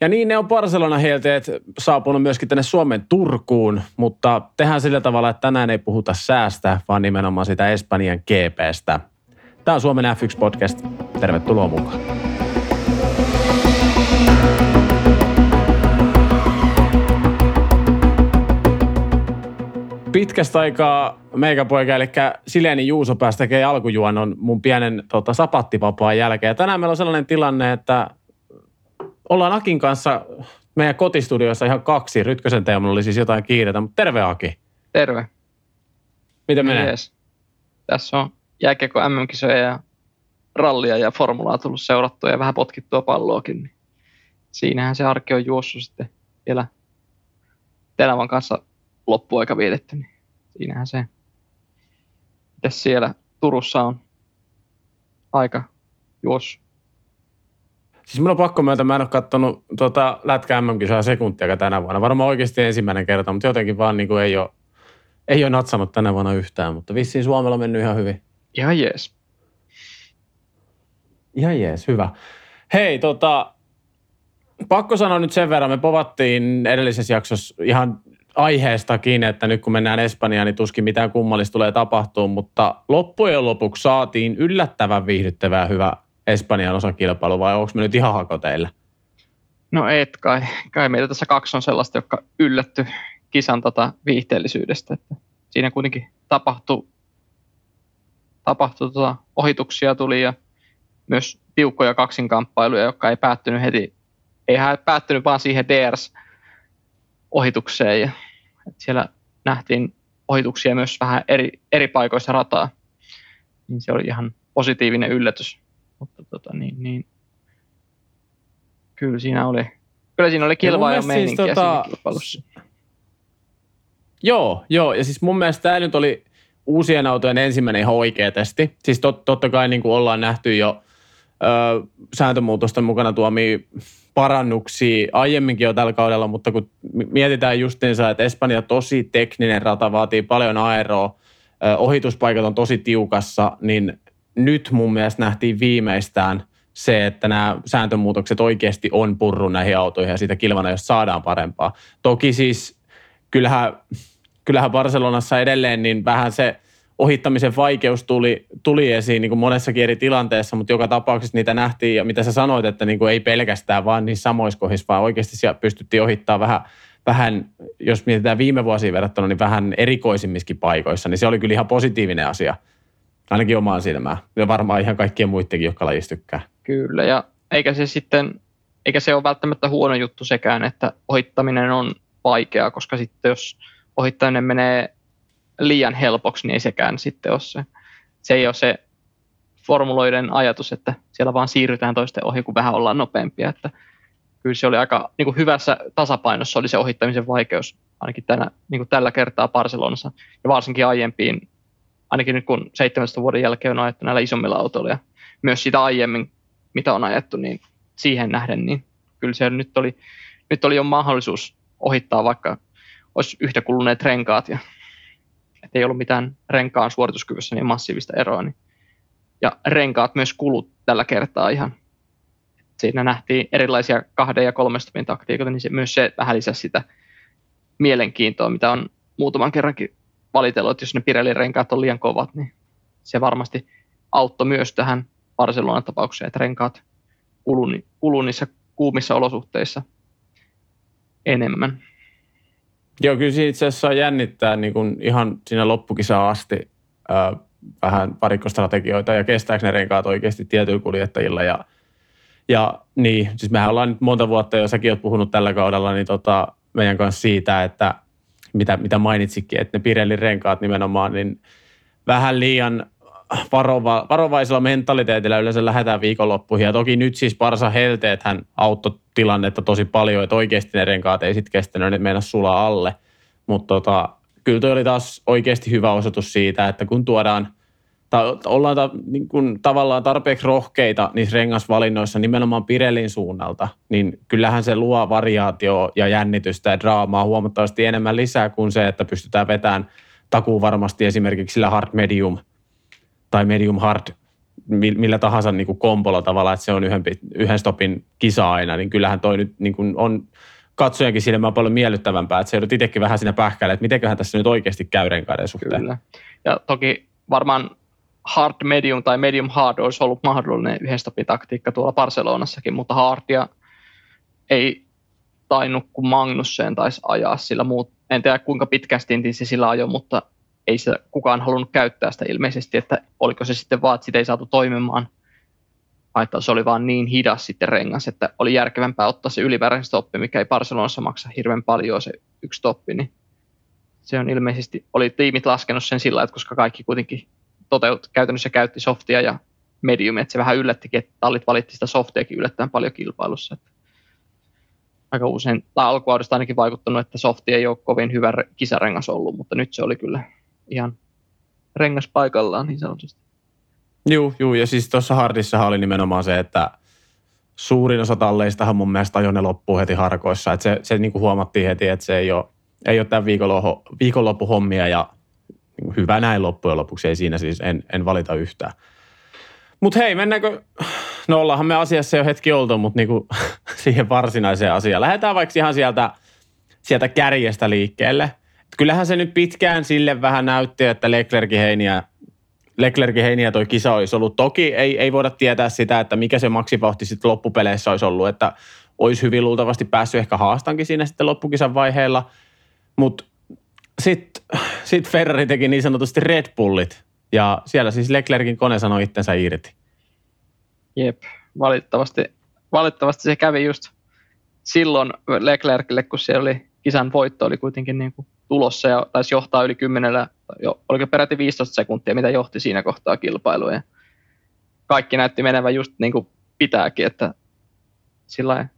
Ja niin ne on Barcelona-helteet saapunut myöskin tänne Suomen Turkuun, mutta tehdään sillä tavalla, että tänään ei puhuta säästä, vaan nimenomaan sitä Espanjan GPstä. Tämä on Suomen F1-podcast. Tervetuloa mukaan. pitkästä aikaa meikäpoika, eli Sileni Juuso pääsi tekemään alkujuonnon mun pienen tota, sapattivapaan jälkeen. Ja tänään meillä on sellainen tilanne, että ollaan Akin kanssa meidän kotistudioissa ihan kaksi. Rytkösen Teemulla oli siis jotain kiiretä, mutta terve Aki. Terve. Miten menee? Yes. Tässä on jääkiekko MM-kisoja ja rallia ja formulaa tullut seurattua ja vähän potkittua palloakin. Niin siinähän se arki on juossut sitten vielä Tenavan kanssa loppuaika vietetty, niin siinähän se. Mitäs siellä Turussa on aika juossut? Siis mulla on pakko myöntää, mä en ole katsonut tuota lätkä MM-kisaa sekuntia tänä vuonna. Varmaan oikeasti ensimmäinen kerta, mutta jotenkin vaan niin kuin ei, ole, ei ole natsannut tänä vuonna yhtään. Mutta vissiin Suomella on mennyt ihan hyvin. Ihan jees. Ihan jees, hyvä. Hei, tota, pakko sanoa nyt sen verran, me povattiin edellisessä jaksossa ihan aiheestakin, että nyt kun mennään Espanjaan, niin tuskin mitään kummallista tulee tapahtumaan, mutta loppujen lopuksi saatiin yllättävän viihdyttävää hyvä Espanjan osakilpailu, vai onko me nyt ihan hakoteilla? No et kai. Kai meitä tässä kaksi on sellaista, jotka yllätty kisan tota viihteellisyydestä. Että siinä kuitenkin tapahtui, tapahtui tota, ohituksia tuli ja myös tiukkoja kaksinkamppailuja, jotka ei päättynyt heti, ei päättynyt vaan siihen DRS ohitukseen ja että siellä nähtiin ohituksia myös vähän eri, eri paikoissa rataa, niin se oli ihan positiivinen yllätys. Mutta tota, niin, niin, kyllä siinä oli, kyllä siinä oli kilpaa ja meininkiä siis, tota, kilpailussa. Joo, joo, ja siis mun mielestä tämä nyt oli uusien autojen ensimmäinen ihan oikea testi. Siis tot, totta kai niin kuin ollaan nähty jo ö, sääntömuutosten mukana tuomia parannuksia aiemminkin jo tällä kaudella, mutta kun mietitään justiinsa, että Espanja tosi tekninen rata vaatii paljon aeroa, ohituspaikat on tosi tiukassa, niin nyt mun mielestä nähtiin viimeistään se, että nämä sääntömuutokset oikeasti on purru näihin autoihin ja siitä kilvana, jos saadaan parempaa. Toki siis kyllähän, kyllähän Barcelonassa edelleen niin vähän se ohittamisen vaikeus tuli, tuli esiin niin kuin monessakin eri tilanteessa, mutta joka tapauksessa niitä nähtiin, ja mitä sä sanoit, että niin kuin ei pelkästään vaan niissä samoissa kohdissa, vaan oikeasti siellä pystyttiin ohittamaan vähän, vähän, jos mietitään viime vuosiin verrattuna, niin vähän erikoisimmissakin paikoissa, niin se oli kyllä ihan positiivinen asia, ainakin omaan silmään, ja varmaan ihan kaikkien muidenkin, jotka lajista tykkää. Kyllä, ja eikä se sitten, eikä se ole välttämättä huono juttu sekään, että ohittaminen on vaikeaa, koska sitten jos ohittaminen menee liian helpoksi, niin ei sekään sitten ole se. Se ei ole se formuloiden ajatus, että siellä vaan siirrytään toisten ohi, kun vähän ollaan nopeampia. Että kyllä se oli aika niin kuin hyvässä tasapainossa oli se ohittamisen vaikeus, ainakin tänä, niin kuin tällä kertaa Barcelonassa. Ja varsinkin aiempiin, ainakin nyt kun 17 vuoden jälkeen on ajettu näillä isommilla autoilla ja myös sitä aiemmin, mitä on ajettu, niin siihen nähden, niin kyllä se nyt oli, nyt oli jo mahdollisuus ohittaa, vaikka olisi yhtä kuluneet renkaat ja ei ollut mitään renkaan suorituskyvyssä niin massiivista eroa. Niin. Ja renkaat myös kulut tällä kertaa ihan. Siinä nähtiin erilaisia kahden ja kolmen stopin taktiikoita, niin se, myös se vähän lisäsi sitä mielenkiintoa, mitä on muutaman kerrankin valitellut, että jos ne Pirellin renkaat on liian kovat, niin se varmasti auttoi myös tähän Barcelonan tapaukseen, että renkaat kuluu niissä kuumissa olosuhteissa enemmän. Joo, kyllä siinä itse asiassa jännittää niin kuin ihan siinä loppukisaan asti ää, vähän parikkostrategioita ja kestääkö ne renkaat oikeasti tietyillä kuljettajilla ja, ja niin, siis mehän ollaan nyt monta vuotta jo, säkin oot puhunut tällä kaudella, niin tota, meidän kanssa siitä, että mitä, mitä mainitsikin, että ne Pirellin renkaat nimenomaan, niin vähän liian varova, varovaisella mentaliteetillä yleensä lähdetään viikonloppuihin. Ja toki nyt siis Parsa Helteet hän auttoi tilannetta tosi paljon, että oikeasti ne renkaat ei sitten kestänyt, ne mennä sulaa alle. Mutta tota, kyllä toi oli taas oikeasti hyvä osoitus siitä, että kun tuodaan ta, ollaan ta, niin kun tavallaan tarpeeksi rohkeita niissä rengasvalinnoissa nimenomaan Pirellin suunnalta, niin kyllähän se luo variaatio ja jännitystä ja draamaa huomattavasti enemmän lisää kuin se, että pystytään vetämään takuu varmasti esimerkiksi sillä hard medium tai medium hard millä tahansa niin kuin kompolla tavalla, että se on yhden, yhden stopin kisa aina, niin kyllähän toi nyt niin kuin on katsojankin silmään paljon miellyttävämpää, että se joudut itsekin vähän siinä pähkäille, että mitenköhän tässä nyt oikeasti käy renkaiden suhteen. Kyllä. Ja toki varmaan hard medium tai medium hard olisi ollut mahdollinen yhden taktiikka tuolla Barcelonassakin, mutta hardia ei tainnut kuin Magnussen taisi ajaa sillä muut. En tiedä kuinka pitkään se sillä ajoi, mutta ei se kukaan halunnut käyttää sitä ilmeisesti, että oliko se sitten vaan, että sitä ei saatu toimimaan, vai että se oli vaan niin hidas sitten rengas, että oli järkevämpää ottaa se ylimääräinen stoppi, mikä ei Barcelonassa maksa hirveän paljon se yksi stoppi, niin se on ilmeisesti, oli tiimit laskenut sen sillä että koska kaikki kuitenkin toteut, käytännössä käytti softia ja mediumia, että se vähän yllättikin, että tallit valitti sitä softiakin yllättäen paljon kilpailussa. Että aika usein, tai alkuaudesta ainakin vaikuttanut, että softi ei ole kovin hyvä kisarengas ollut, mutta nyt se oli kyllä ihan rengas paikallaan niin sanotusti. Joo, joo, ja siis tuossa Hardissahan oli nimenomaan se, että suurin osa talleistahan mun mielestä ajoi ne loppuun heti harkoissa. Että se, se niin kuin huomattiin heti, että se ei ole, ei ole tämän viikonloppu, viikonloppuhommia ja niin hyvä näin loppujen lopuksi. Ei siinä siis, en, en valita yhtään. Mutta hei, mennäänkö, no ollaanhan me asiassa jo hetki oltu, mutta niinku siihen varsinaiseen asiaan. Lähdetään vaikka ihan sieltä, sieltä kärjestä liikkeelle. Et kyllähän se nyt pitkään sille vähän näytti, että Leclerkin heiniä, Leclerkin heiniä toi kisa olisi ollut. Toki ei, ei voida tietää sitä, että mikä se maksivauhti sitten loppupeleissä olisi ollut, että olisi hyvin luultavasti päässyt ehkä haastankin siinä sitten loppukisan vaiheella. Mutta sitten sit Ferrari teki niin sanotusti Red Bullit ja siellä siis Leclerkin kone sanoi itsensä irti. Jep, valitettavasti, valitettavasti se kävi just silloin Leclercille, kun siellä oli kisan voitto oli kuitenkin niin kuin tulossa ja taisi johtaa yli kymmenellä, jo, oliko peräti 15 sekuntia, mitä johti siinä kohtaa kilpailuja. Ja kaikki näytti menevän just niin kuin pitääkin, että sillä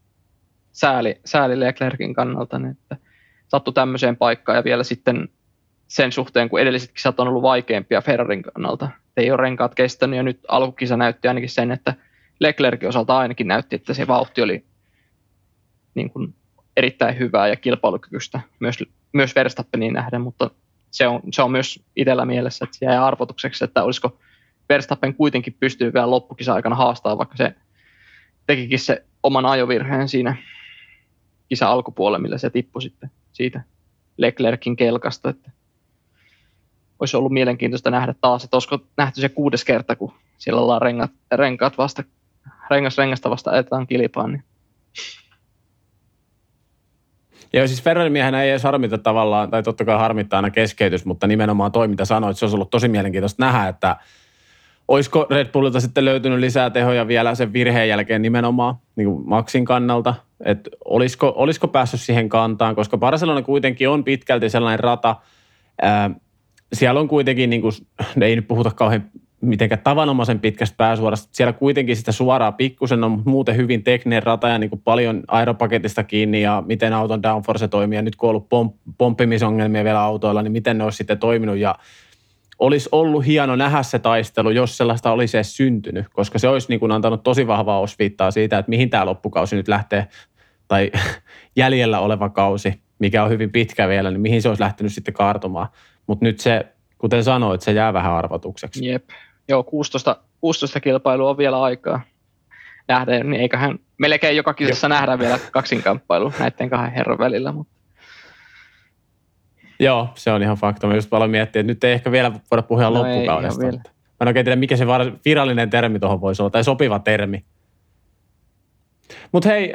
sääli, sääli Leclerkin kannalta, niin että sattui tämmöiseen paikkaan ja vielä sitten sen suhteen, kun edelliset kisat on ollut vaikeampia Ferrarin kannalta. Ei ole renkaat kestänyt ja nyt alkukisa näytti ainakin sen, että Leclerkin osalta ainakin näytti, että se vauhti oli niin kuin erittäin hyvää ja kilpailukykyistä myös, myös Verstappeniin nähden, mutta se on, se on myös itsellä mielessä, että se jäi arvotukseksi, että olisiko Verstappen kuitenkin pystyy vielä loppukisa aikana haastaa, vaikka se tekikin se oman ajovirheen siinä kisa alkupuolella, millä se tippui sitten siitä Leclerkin kelkasta. Että olisi ollut mielenkiintoista nähdä taas, että olisiko nähty se kuudes kerta, kun siellä ollaan rengat, renkaat vasta, rengas rengasta vasta ajetaan kilpaan. Niin. Joo, siis Ferrarin miehenä ei edes harmita tavallaan, tai totta kai harmittaa aina keskeytys, mutta nimenomaan toi, mitä sanoit, se olisi ollut tosi mielenkiintoista nähdä, että olisiko Red Bullilta sitten löytynyt lisää tehoja vielä sen virheen jälkeen nimenomaan niin kuin Maxin kannalta, että olisiko, olisiko päässyt siihen kantaan, koska Barcelona kuitenkin on pitkälti sellainen rata, ää, siellä on kuitenkin, niin kuin, ei nyt puhuta kauhean mitenkään tavanomaisen pitkästä pääsuorasta. Siellä kuitenkin sitä suoraa pikkusen on muuten hyvin tekninen rata ja niin kuin paljon aeropaketista kiinni ja miten auton downforce toimii. Ja nyt kun on ollut pomp- pomppimisongelmia vielä autoilla, niin miten ne olisi sitten toiminut. Ja olisi ollut hieno nähdä se taistelu, jos sellaista olisi edes syntynyt, koska se olisi niin kuin antanut tosi vahvaa osviittaa siitä, että mihin tämä loppukausi nyt lähtee, tai jäljellä oleva kausi, mikä on hyvin pitkä vielä, niin mihin se olisi lähtenyt sitten kaartumaan. Mutta nyt se, kuten sanoit, se jää vähän arvotukseksi. Jep. Joo, 16, 16 kilpailua on vielä aikaa nähdä, niin eiköhän melkein joka kisassa nähdä vielä kaksinkamppailu näiden kahden herran välillä. Mutta. Joo, se on ihan fakta. Mä just paljon miettiä, että nyt ei ehkä vielä voida puhua no loppukaudesta. Ei, Mä en oikein tiedä, mikä se virallinen termi tuohon voisi olla, tai sopiva termi. Mutta hei,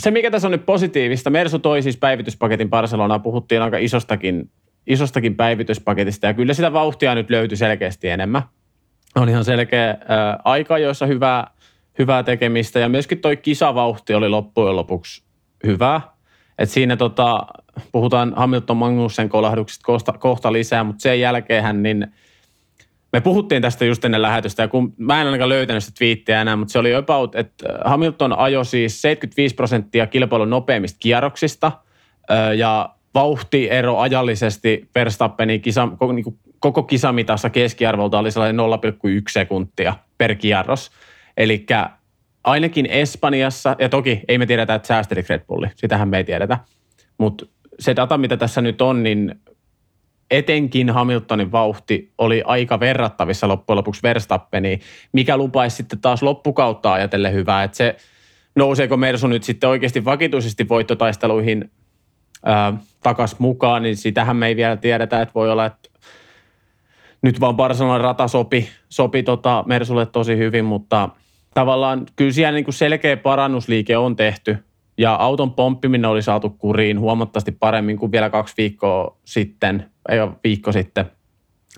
se mikä tässä on nyt positiivista, Mersu toi siis päivityspaketin Barcelonaa, puhuttiin aika isostakin isostakin päivityspaketista ja kyllä sitä vauhtia nyt löytyi selkeästi enemmän. On ihan selkeä aika, joissa hyvää, hyvää tekemistä ja myöskin toi kisavauhti oli loppujen lopuksi hyvä. Et siinä tota, puhutaan Hamilton Magnussen kolahduksista kohta, kohta lisää, mutta sen jälkeen niin me puhuttiin tästä just ennen lähetystä, ja kun mä en ainakaan löytänyt sitä twiittiä enää, mutta se oli about, että Hamilton ajoi siis 75 prosenttia kilpailun nopeimmista kierroksista, ja vauhtiero ajallisesti Verstappenin kisa, koko, niin koko kisamitassa keskiarvolta oli sellainen 0,1 sekuntia per kierros. Eli ainakin Espanjassa, ja toki ei me tiedetä, että säästeli Red Bulli, sitähän me ei tiedetä, mutta se data, mitä tässä nyt on, niin etenkin Hamiltonin vauhti oli aika verrattavissa loppujen lopuksi Verstappeniin, mikä lupaisi sitten taas loppukautta ajatellen hyvää, että se nouseeko Mersu nyt sitten oikeasti vakituisesti voittotaisteluihin takas mukaan, niin sitähän me ei vielä tiedetä, että voi olla, että nyt vaan Barcelonan rata sopi, sopi tota Mersulle tosi hyvin, mutta tavallaan kyllä siellä niin kuin selkeä parannusliike on tehty ja auton pomppiminen oli saatu kuriin huomattavasti paremmin kuin vielä kaksi viikkoa sitten, ei viikko sitten.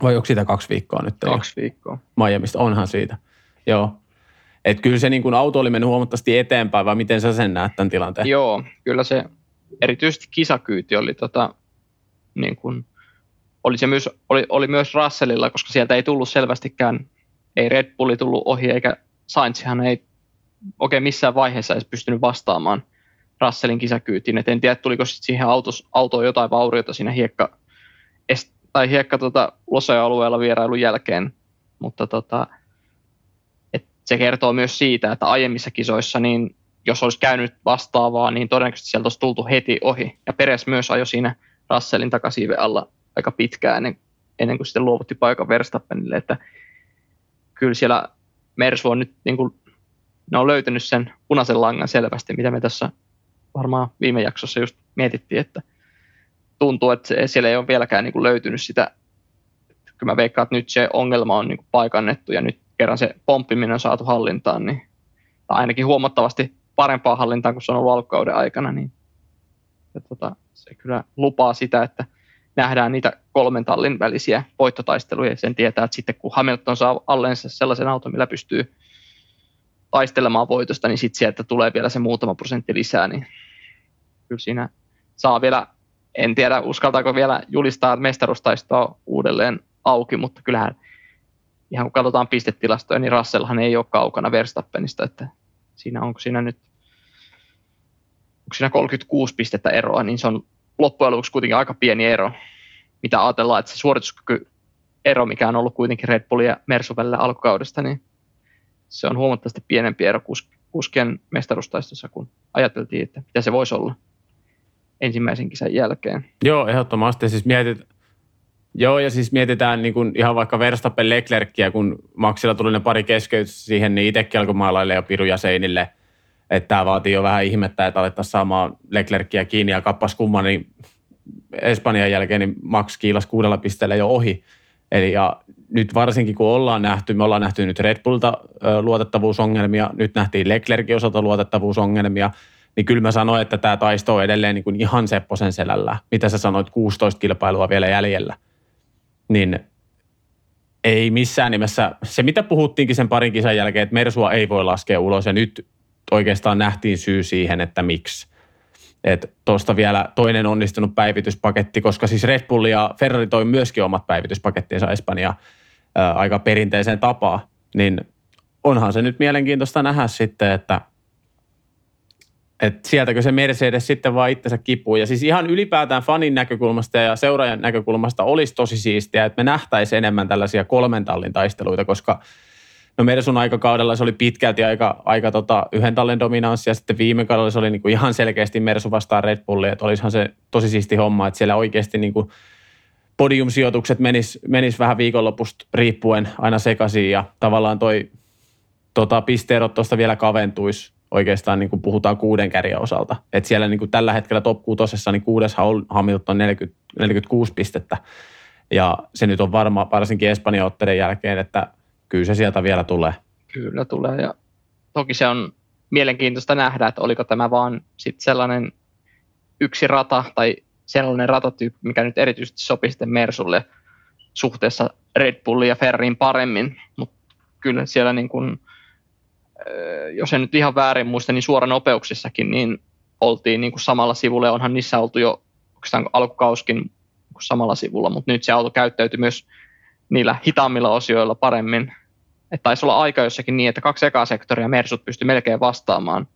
Vai onko siitä kaksi viikkoa nyt? Kaksi viikkoa. Miamista, onhan siitä. Joo. Et kyllä se niin kuin auto oli mennyt huomattavasti eteenpäin, vai miten sä sen näet tämän tilanteen? Joo, kyllä se erityisesti kisakyyti oli, tota, niin kuin, oli, se myös, oli, oli myös Russellilla, koska sieltä ei tullut selvästikään, ei Red Bulli tullut ohi, eikä Sainzihan ei oikein missään vaiheessa edes pystynyt vastaamaan Russellin kisakyytiin. Et en tiedä, tuliko sit siihen autos, autoon jotain vaurioita siinä hiekka, tai hiekka tota, alueella vierailun jälkeen, mutta tota, et se kertoo myös siitä, että aiemmissa kisoissa, niin jos olisi käynyt vastaavaa, niin todennäköisesti sieltä olisi tultu heti ohi. Ja Peres myös ajoi siinä Russellin takasiive alla aika pitkään ennen, ennen kuin sitten luovutti paikan Verstappenille, että kyllä siellä Mersu on nyt niin kuin, ne on löytänyt sen punaisen langan selvästi, mitä me tässä varmaan viime jaksossa just mietittiin, että tuntuu, että se, siellä ei ole vieläkään niin kuin löytynyt sitä, kyllä mä veikkaan, että nyt se ongelma on niin kuin paikannettu ja nyt kerran se pomppiminen on saatu hallintaan, niin ainakin huomattavasti parempaa hallintaan kuin se on ollut alkukauden aikana, niin ja tota, se kyllä lupaa sitä, että nähdään niitä kolmen tallin välisiä voittotaisteluja. Ja sen tietää, että sitten kun Hamilton saa allensa sellaisen auton, millä pystyy taistelemaan voitosta, niin sitten sieltä tulee vielä se muutama prosentti lisää, niin kyllä siinä saa vielä, en tiedä uskaltaako vielä julistaa mestaruustaistoa uudelleen auki, mutta kyllähän ihan kun katsotaan pistetilastoja, niin Russellhan ei ole kaukana Verstappenista, että siinä onko siinä nyt onko siinä 36 pistettä eroa, niin se on loppujen lopuksi kuitenkin aika pieni ero, mitä ajatellaan, että se suorituskyky ero, mikä on ollut kuitenkin Red Bullin ja Mersu välillä alkukaudesta, niin se on huomattavasti pienempi ero kuskien mestaruustaistossa, kun ajateltiin, että mitä se voisi olla ensimmäisen kisan jälkeen. Joo, ehdottomasti. Siis mietit, joo, ja siis mietitään niin kuin ihan vaikka Verstappen Leclerckiä, kun Maxilla tuli ne pari keskeytystä siihen, niin itsekin alkoi maalaille jo piruja seinille. Että tämä vaatii jo vähän ihmettä, että alettaisiin saamaan Leclerckiä kiinni ja kappas kumman, niin Espanjan jälkeen niin Max kiilas kuudella pisteellä jo ohi. Eli ja nyt varsinkin kun ollaan nähty, me ollaan nähty nyt Red Bullta luotettavuusongelmia, nyt nähtiin Leclerkin osalta luotettavuusongelmia, niin kyllä mä sanoin, että tämä taisto on edelleen niin kuin ihan Sepposen selällä. Mitä sä sanoit, 16 kilpailua vielä jäljellä. Niin ei missään nimessä, se mitä puhuttiinkin sen parin kisan jälkeen, että Mersua ei voi laskea ulos ja nyt oikeastaan nähtiin syy siihen, että miksi. Että tuosta vielä toinen onnistunut päivityspaketti, koska siis Red Bull ja Ferrari toi myöskin omat päivityspakettinsa Espanja aika perinteiseen tapaan, niin onhan se nyt mielenkiintoista nähdä sitten, että että sieltäkö se Mercedes sitten vaan itsensä kipuu. Ja siis ihan ylipäätään fanin näkökulmasta ja seuraajan näkökulmasta olisi tosi siistiä, että me nähtäisiin enemmän tällaisia kolmen tallin taisteluita, koska – No Mersun aikakaudella se oli pitkälti aika, aika tota, yhden tallin dominanssi ja sitten viime kaudella se oli niin kuin ihan selkeästi Mersu vastaan Red Bulli, että olisihan se tosi siisti homma, että siellä oikeasti niin kuin podiumsijoitukset menis, menis vähän viikonlopusta riippuen aina sekaisin ja tavallaan toi tota, pisteerot tuosta vielä kaventuisi oikeastaan niin kuin puhutaan kuuden kärjen osalta. Et siellä niin kuin tällä hetkellä top kuutosessa niin kuudessa on Hamilton 40, 46 pistettä ja se nyt on varma varsinkin Espanjan otteiden jälkeen, että kyllä se sieltä vielä tulee. Kyllä tulee ja toki se on mielenkiintoista nähdä, että oliko tämä vaan sit sellainen yksi rata tai sellainen ratatyyppi, mikä nyt erityisesti sopii sitten Mersulle suhteessa Red Bulliin ja Ferriin paremmin, mutta kyllä siellä niin kuin, jos en nyt ihan väärin muista, niin suoranopeuksissakin niin oltiin niin kuin samalla sivulla ja onhan niissä oltu jo oikeastaan alkukauskin samalla sivulla, mutta nyt se auto käyttäytyi myös niillä hitaammilla osioilla paremmin että taisi olla aika jossakin niin, että kaksi ekaa sektoria Mersut pystyi melkein vastaamaan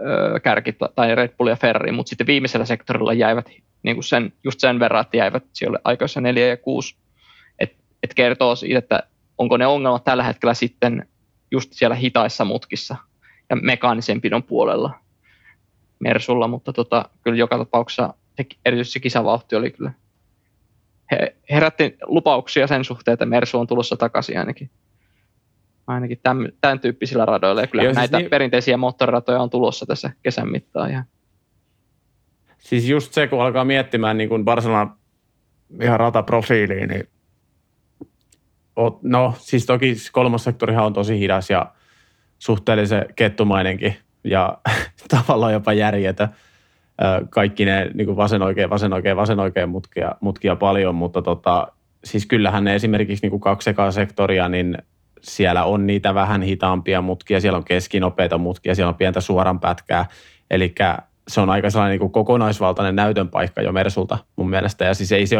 öö, kärki tai Red Bull ja Ferrari, mutta sitten viimeisellä sektorilla jäivät niin kuin sen, just sen verran, että jäivät siellä aikoissa 4 ja 6. Et, et kertoo siitä, että onko ne ongelmat tällä hetkellä sitten just siellä hitaissa mutkissa ja mekaanisen pidon puolella Mersulla, mutta tota, kyllä joka tapauksessa erityisesti se kisavauhti oli kyllä he herätti lupauksia sen suhteen, että Mersu on tulossa takaisin ainakin. Ainakin tämän, tämän tyyppisillä radoilla. Ja kyllä Joo, siis näitä niin... perinteisiä moottoriratoja on tulossa tässä kesän mittaan. Ja... Siis just se, kun alkaa miettimään niin kuin Barcelona ihan rataprofiiliin, niin no siis toki kolmossektorihan on tosi hidas ja suhteellisen kettumainenkin ja tavallaan jopa järjetä. Kaikki ne niin kuin vasen oikein, vasen oikein, vasen oikein mutkia, mutkia paljon, mutta tota, siis kyllähän ne esimerkiksi niin kuin kaksi ekaa sektoria, niin siellä on niitä vähän hitaampia mutkia, siellä on keskinopeita mutkia, siellä on pientä suoran pätkää, eli se on aika sellainen niin kuin kokonaisvaltainen näytön paikka jo Mersulta mun mielestä, ja siis ei se,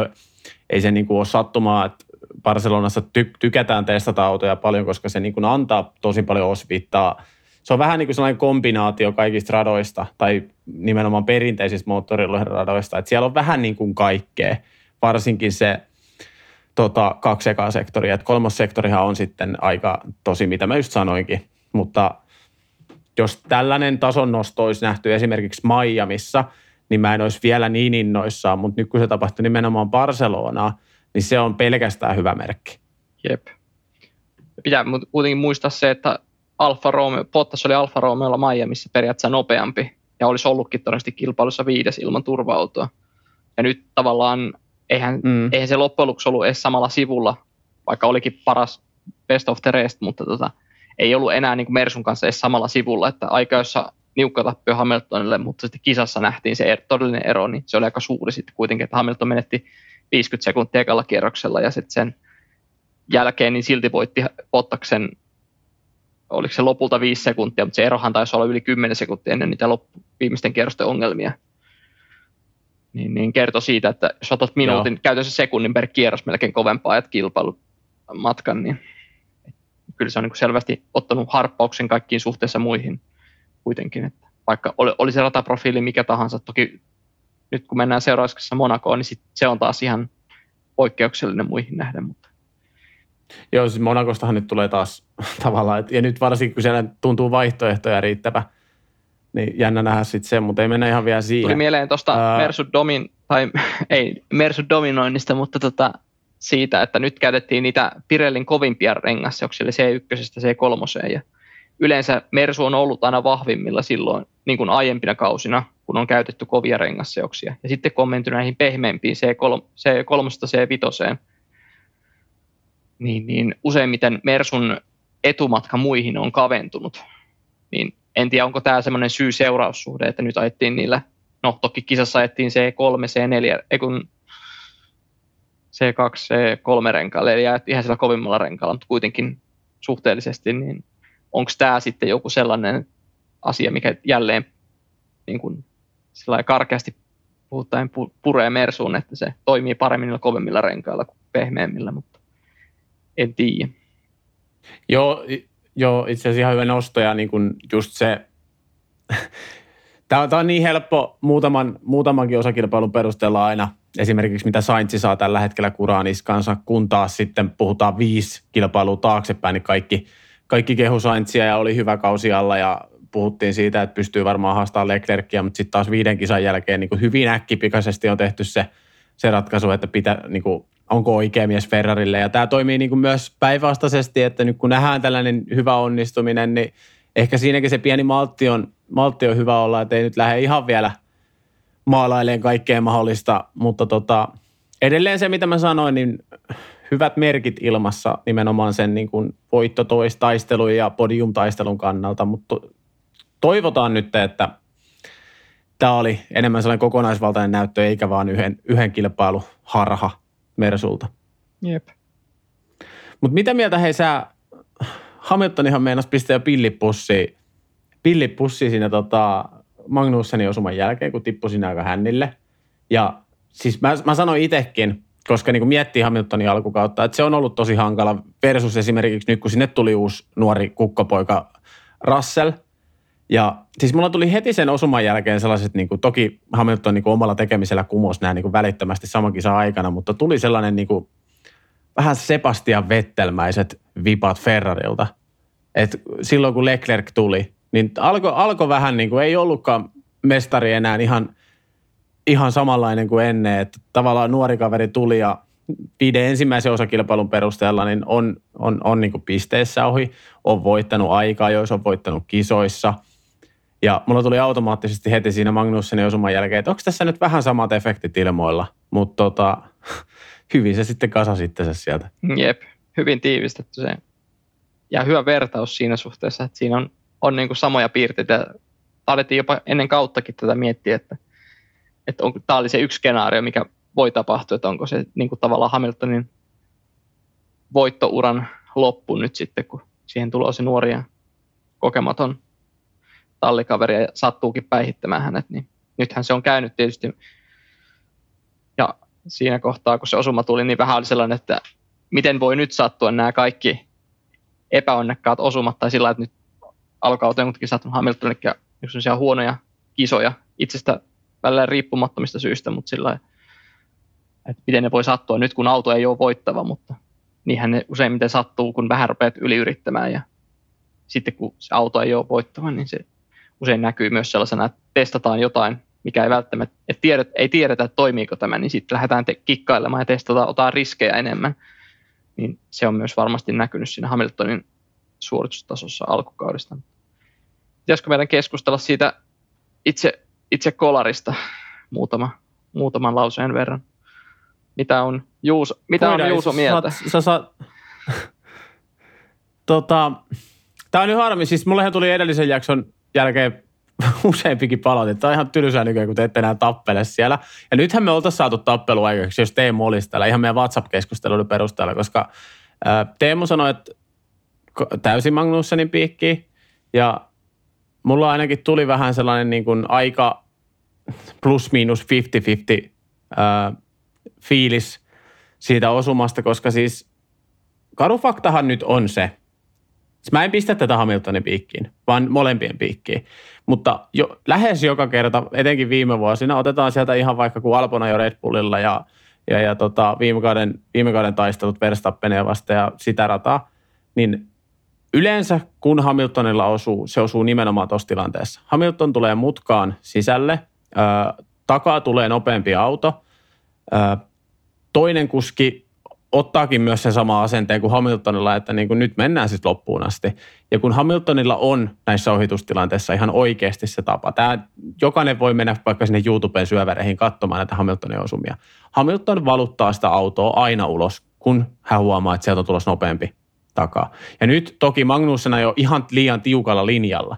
ei se niin kuin ole sattumaa, että Barcelonassa ty- tykätään testata autoja paljon, koska se niin kuin antaa tosi paljon osvittaa. Se on vähän niin kuin sellainen kombinaatio kaikista radoista tai nimenomaan perinteisistä moottoriloiden radoista, että siellä on vähän niin kuin kaikkea, varsinkin se tota, kaksi ekaa sektoria. Että kolmossektorihan on sitten aika tosi, mitä mä just sanoinkin, mutta jos tällainen tason nosto olisi nähty esimerkiksi Miamissa, niin mä en olisi vielä niin innoissaan, mutta nyt kun se tapahtui nimenomaan Barcelonaa, niin se on pelkästään hyvä merkki. Jep. Pitää kuitenkin muistaa se, että Alfa Romeo, Bottas oli Alfa Romeolla Miamiissa periaatteessa nopeampi ja olisi ollutkin todennäköisesti kilpailussa viides ilman turva Ja nyt tavallaan eihän, mm. eihän se loppujen lopuksi ollut edes samalla sivulla, vaikka olikin paras best of the rest, mutta tota, ei ollut enää niin kuin Mersun kanssa edes samalla sivulla, että aika jossa niukka tappio Hamiltonille, mutta sitten kisassa nähtiin se er, todellinen ero, niin se oli aika suuri sitten kuitenkin, että Hamilton menetti 50 sekuntia ekalla kierroksella ja sitten sen jälkeen niin silti voitti Bottaksen, oliko se lopulta 5 sekuntia, mutta se erohan taisi olla yli 10 sekuntia ennen niitä loppu, viimeisten kierrosten ongelmia. Niin, niin kertoi siitä, että jos otat minuutin, Joo. käytännössä sekunnin per kierros melkein kovempaa ajat kilpailumatkan, niin kyllä se on niin selvästi ottanut harppauksen kaikkiin suhteessa muihin kuitenkin. Että vaikka oli, oli se rataprofiili mikä tahansa, toki nyt kun mennään seuraavaksi Monakoon, niin sit se on taas ihan poikkeuksellinen muihin nähden. Mutta. Joo, siis Monakostahan nyt tulee taas tavallaan, ja nyt varsinkin kun siellä tuntuu vaihtoehtoja riittävä, niin jännä nähdä sitten se, mutta ei mennä ihan vielä siihen. Tuli mieleen tuosta uh, Mersu Domin, tai ei Mersu Dominoinnista, mutta tota, siitä, että nyt käytettiin niitä Pirellin kovimpia rengasseuksia, eli C1 C3 ja yleensä Mersu on ollut aina vahvimmilla silloin, niin kuin aiempina kausina, kun on käytetty kovia rengasseoksia. Ja sitten kun on menty näihin pehmeimpiin C3, C3 C5, niin, niin useimmiten Mersun etumatka muihin on kaventunut. Niin en tiedä, onko tämä semmoinen syy-seuraussuhde, että nyt ajettiin niillä, no toki kisassa ajettiin C3, C4, ei kun C2, C3 renkaalle, eli ihan sillä kovimmalla renkaalla, mutta kuitenkin suhteellisesti, niin onko tämä sitten joku sellainen asia, mikä jälleen niin kuin, karkeasti puhuttaen puree Mersuun, että se toimii paremmin niillä kovemmilla renkailla kuin pehmeämmillä, mutta en tiedä. Joo, joo itse asiassa ihan hyvä nosto ja niin just se, tämä on, tämä on niin helppo muutaman, muutamankin osakilpailun perusteella aina, esimerkiksi mitä Saintsi saa tällä hetkellä Kuraniskansa, kun taas sitten puhutaan viisi kilpailua taaksepäin, niin kaikki – kaikki kehu Saintsia ja oli hyvä kausi alla ja puhuttiin siitä, että pystyy varmaan haastamaan Leclercia, mutta sitten taas viiden kisan jälkeen niin kuin hyvin äkkipikaisesti on tehty se, se ratkaisu, että pitä, niin kuin, onko oikea mies Ferrarille. Ja tämä toimii niin kuin myös päinvastaisesti, että nyt kun nähdään tällainen hyvä onnistuminen, niin ehkä siinäkin se pieni maltti on, maltti on hyvä olla, että ei nyt lähde ihan vielä maalailemaan kaikkea mahdollista, mutta tota, edelleen se, mitä mä sanoin, niin hyvät merkit ilmassa nimenomaan sen niin kuin voittotoistaistelun ja podiumtaistelun kannalta, mutta toivotaan nyt, että tämä oli enemmän sellainen kokonaisvaltainen näyttö, eikä vaan yhden, yhden kilpailu harha Mersulta. Jep. Mutta mitä mieltä hei sä, Hamiltonihan meinasi pistää pillipussi, pillipussi siinä tota Magnussenin osuman jälkeen, kun tippui sinne aika hännille. Ja siis mä, mä sanoin itsekin, koska niin miettii Hamiltonin alkukautta, että se on ollut tosi hankala versus esimerkiksi nyt, kun sinne tuli uusi nuori kukkopoika Russell. Ja siis mulla tuli heti sen osuman jälkeen sellaiset, niin kuin, toki Hamilton niin kuin omalla tekemisellä kumos nämä niin kuin välittömästi saman kisan aikana, mutta tuli sellainen niin kuin, vähän Sebastian Vettelmäiset vipat Ferrarilta. Et silloin kun Leclerc tuli, niin alkoi alko vähän niin kuin, ei ollutkaan mestari enää ihan – ihan samanlainen kuin ennen, että tavallaan nuori kaveri tuli ja viiden ensimmäisen osakilpailun perusteella niin on, on, on niin pisteessä ohi, on voittanut aikaa, jos on voittanut kisoissa. Ja mulla tuli automaattisesti heti siinä Magnussenin osuman jälkeen, että onko tässä nyt vähän samat efektit ilmoilla, mutta tota, hyvin se sitten kasasi se sieltä. Jep, hyvin tiivistetty se. Ja hyvä vertaus siinä suhteessa, että siinä on, on niin kuin samoja piirteitä. Taidettiin jopa ennen kauttakin tätä miettiä, että, että on, tämä oli se yksi skenaario, mikä voi tapahtua, että onko se niin kuin tavallaan Hamiltonin voittouran loppu nyt sitten, kun siihen tulee se nuori ja kokematon tallikaveri ja sattuukin päihittämään hänet, niin nythän se on käynyt tietysti. Ja siinä kohtaa, kun se osuma tuli, niin vähän oli sellainen, että miten voi nyt sattua nämä kaikki epäonnekkaat osumat, tai sillä että nyt alkauteen kuitenkin sattunut Hamiltonille huonoja kisoja itsestä välillä riippumattomista syistä, mutta sillä että miten ne voi sattua nyt, kun auto ei ole voittava, mutta niinhän ne useimmiten sattuu, kun vähän rupeat yliyrittämään ja sitten kun se auto ei ole voittava, niin se usein näkyy myös sellaisena, että testataan jotain, mikä ei välttämättä, että tiedet, ei tiedetä, että toimiiko tämä, niin sitten lähdetään te- kikkailemaan ja testataan, otetaan riskejä enemmän. Niin se on myös varmasti näkynyt siinä Hamiltonin suoritustasossa alkukaudesta. Pitäisikö meidän keskustella siitä itse, itse kolarista muutama, muutaman lauseen verran? Mitä on Juuso, mitä on Juuso mieltä? Sä, sä, sä, tota, Tämä on nyt harmi. Siis mullehan tuli edellisen jakson jälkeen useampikin palaute. Tämä on ihan tylsää nykyään, kun te ette enää tappele siellä. Ja nythän me oltaisiin saatu tappelu aikaksi, jos Teemu olisi täällä, ihan meidän WhatsApp-keskusteluiden perusteella, koska Teemu sanoi, että täysin Magnussenin piikki ja mulla ainakin tuli vähän sellainen niin kuin aika plus miinus 50-50 ää, fiilis siitä osumasta, koska siis karufaktahan nyt on se, mä en pistä tätä Hamiltonin piikkiin, vaan molempien piikkiin. Mutta jo, lähes joka kerta, etenkin viime vuosina, otetaan sieltä ihan vaikka kuin Alpona jo Red Bullilla ja, ja, ja tota, viime, kauden, viime kauden taistelut Verstappenia vasta ja sitä rataa, niin yleensä kun Hamiltonilla osuu, se osuu nimenomaan tuossa tilanteessa. Hamilton tulee mutkaan sisälle, ää, takaa tulee nopeampi auto, ää, toinen kuski ottaakin myös sen sama asenteen kuin Hamiltonilla, että niin kuin nyt mennään sitten loppuun asti. Ja kun Hamiltonilla on näissä ohitustilanteissa ihan oikeasti se tapa, tämä, jokainen voi mennä vaikka sinne YouTubeen syöväreihin katsomaan näitä Hamiltonin osumia. Hamilton valuttaa sitä autoa aina ulos, kun hän huomaa, että sieltä on tulossa nopeampi takaa. Ja nyt toki Magnussena jo ihan liian tiukalla linjalla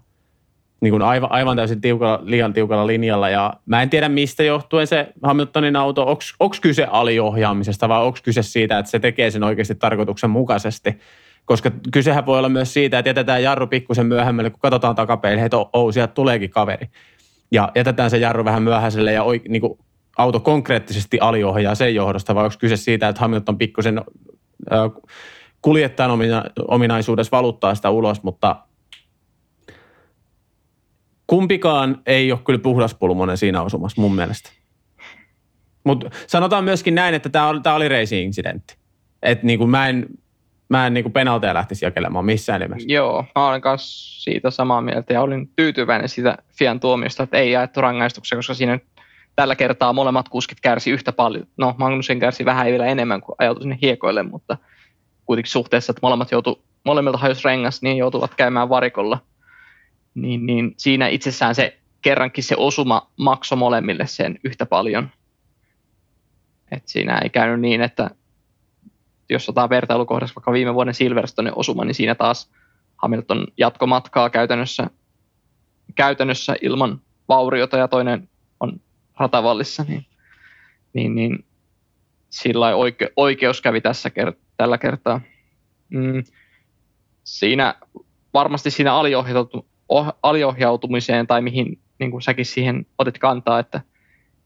niin kuin aivan, aivan täysin tiukalla, liian tiukalla linjalla. Ja mä en tiedä, mistä johtuen se Hamiltonin auto, onko kyse aliohjaamisesta vai onko kyse siitä, että se tekee sen oikeasti tarkoituksenmukaisesti. Koska kysehän voi olla myös siitä, että jätetään jarru pikkusen myöhemmälle, kun katsotaan takapeille, että oh, sieltä tuleekin kaveri. Ja jätetään se jarru vähän myöhäiselle ja niin kuin auto konkreettisesti aliohjaa sen johdosta, vai onko kyse siitä, että Hamilton pikkusen kuljettajan ominaisuudessa valuttaa sitä ulos, mutta kumpikaan ei ole kyllä puhdaspulmonen siinä osumassa mun mielestä. Mutta sanotaan myöskin näin, että tämä oli, oli racing-incidentti. Että niinku mä en, mä en niinku penalteja lähtisi jakelemaan missään nimessä. Joo, mä olen kanssa siitä samaa mieltä ja olin tyytyväinen siitä Fian tuomiosta, että ei jaettu rangaistuksia, koska siinä tällä kertaa molemmat kuskit kärsi yhtä paljon. No, Magnussen kärsi vähän vielä enemmän kuin ajautui sinne hiekoille, mutta kuitenkin suhteessa, että molemmat joutu, molemmilta hajos rengas, niin joutuvat käymään varikolla – niin, niin siinä itsessään se kerrankin se osuma maksoi molemmille sen yhtä paljon. Et siinä ei käynyt niin, että jos otetaan vertailukohdassa vaikka viime vuoden Silverstone osuma, niin siinä taas Hamilton jatkomatkaa käytännössä, käytännössä ilman vauriota ja toinen on ratavallissa, niin, niin, niin sillä oike, oikeus kävi tässä kert- tällä kertaa. Mm, siinä varmasti siinä aliohjautu, oh, aliohjautumiseen tai mihin niin kuin säkin siihen otit kantaa, että,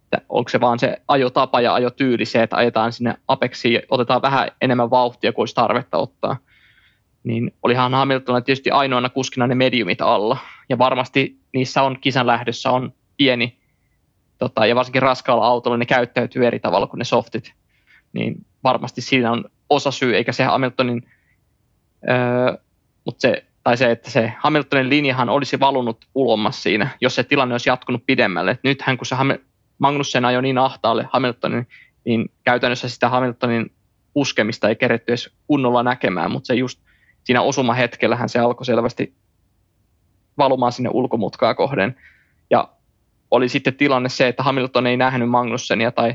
että onko se vaan se ajotapa ja ajotyyli se, että ajetaan sinne Apexiin, otetaan vähän enemmän vauhtia kuin olisi tarvetta ottaa. Niin olihan Hamilton tietysti ainoana kuskina ne mediumit alla. Ja varmasti niissä on kisan lähdössä on pieni, tota, ja varsinkin raskaalla autolla ne käyttäytyy eri tavalla kuin ne softit. Niin varmasti siinä on osa syy, eikä se Hamiltonin, öö, mutta se tai se, että se Hamiltonin linjahan olisi valunut ulommas siinä, jos se tilanne olisi jatkunut pidemmälle. Et nythän kun se Magnussen ajoi niin ahtaalle Hamiltonin, niin käytännössä sitä Hamiltonin puskemista ei keretty edes kunnolla näkemään, mutta se just siinä osumahetkellähän se alkoi selvästi valumaan sinne ulkomutkaa kohden. Ja oli sitten tilanne se, että Hamilton ei nähnyt Magnussenia tai,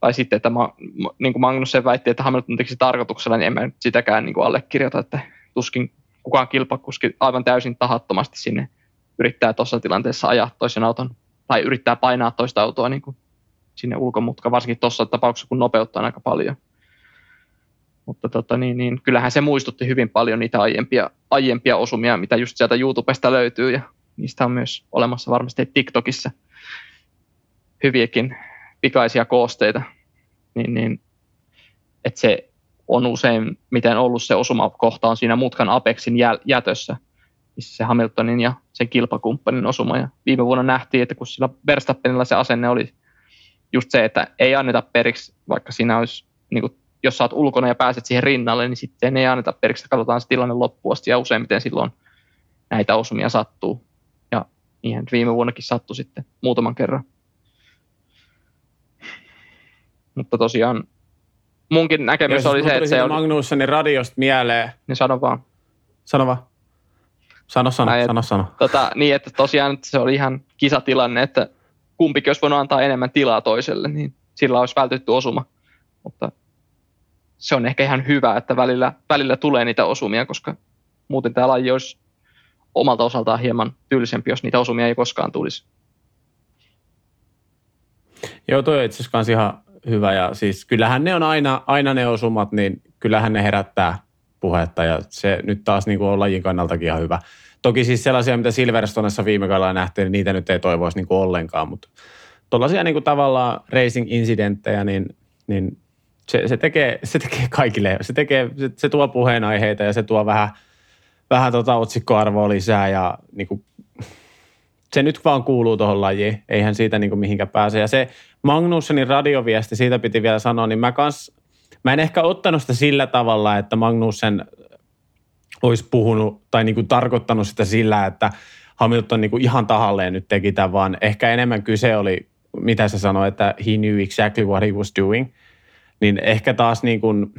tai sitten, että ma, niin kuin Magnussen väitti, että Hamilton teki tarkoituksella, niin en mä sitäkään niin kuin allekirjoita, että tuskin kukaan kilpakuski aivan täysin tahattomasti sinne yrittää tuossa tilanteessa ajaa toisen auton tai yrittää painaa toista autoa niin kuin sinne ulkomutka, varsinkin tuossa tapauksessa, kun nopeutta on aika paljon. Mutta tota, niin, niin, kyllähän se muistutti hyvin paljon niitä aiempia, aiempia osumia, mitä just sieltä YouTubesta löytyy, ja niistä on myös olemassa varmasti TikTokissa hyviäkin pikaisia koosteita. Niin, niin, että se on usein, miten ollut se osumakohta on siinä mutkan Apexin jäl- jätössä, missä se Hamiltonin ja sen kilpakumppanin osuma. Ja viime vuonna nähtiin, että kun sillä Verstappenilla se asenne oli just se, että ei anneta periksi, vaikka siinä olisi, niin kuin, jos oot ulkona ja pääset siihen rinnalle, niin sitten ei anneta periksi, katsotaan se tilanne loppuun asti ja useimmiten silloin näitä osumia sattuu. Ja niinhän viime vuonnakin sattui sitten muutaman kerran. Mutta tosiaan munkin näkemys siis oli se, että se on... Magnussenin radiosta mieleen. Niin sano vaan. Sano vaan. Sano, sano, Näin, sano, sano. Tota, niin, että tosiaan se oli ihan kisatilanne, että kumpikin olisi voinut antaa enemmän tilaa toiselle, niin sillä olisi vältytty osuma. Mutta se on ehkä ihan hyvä, että välillä, välillä tulee niitä osumia, koska muuten tämä laji olisi omalta osaltaan hieman tyylisempi, jos niitä osumia ei koskaan tulisi. Joo, toi on itse asiassa ihan hyvä. Ja siis kyllähän ne on aina, aina ne osumat, niin kyllähän ne herättää puhetta ja se nyt taas niin kuin on lajin kannaltakin ihan hyvä. Toki siis sellaisia, mitä Silverstonessa viime kaudella nähtiin, niin niitä nyt ei toivoisi niin kuin ollenkaan, mutta tuollaisia niin kuin tavallaan racing-incidenttejä, niin, niin se, se, tekee, se tekee kaikille. Se, tekee, se, se tuo puheenaiheita ja se tuo vähän, vähän tota otsikkoarvoa lisää ja niin kuin, se nyt vaan kuuluu tuohon lajiin. Eihän siitä niin kuin mihinkään pääse. Ja se Magnussenin radioviesti, siitä piti vielä sanoa, niin mä kans, mä en ehkä ottanut sitä sillä tavalla, että Magnussen olisi puhunut tai niin kuin tarkoittanut sitä sillä, että Hamilton niin kuin ihan tahalleen nyt teki tämän, vaan ehkä enemmän kyse oli, mitä se sanoi, että he knew exactly what he was doing. Niin ehkä taas niin kuin,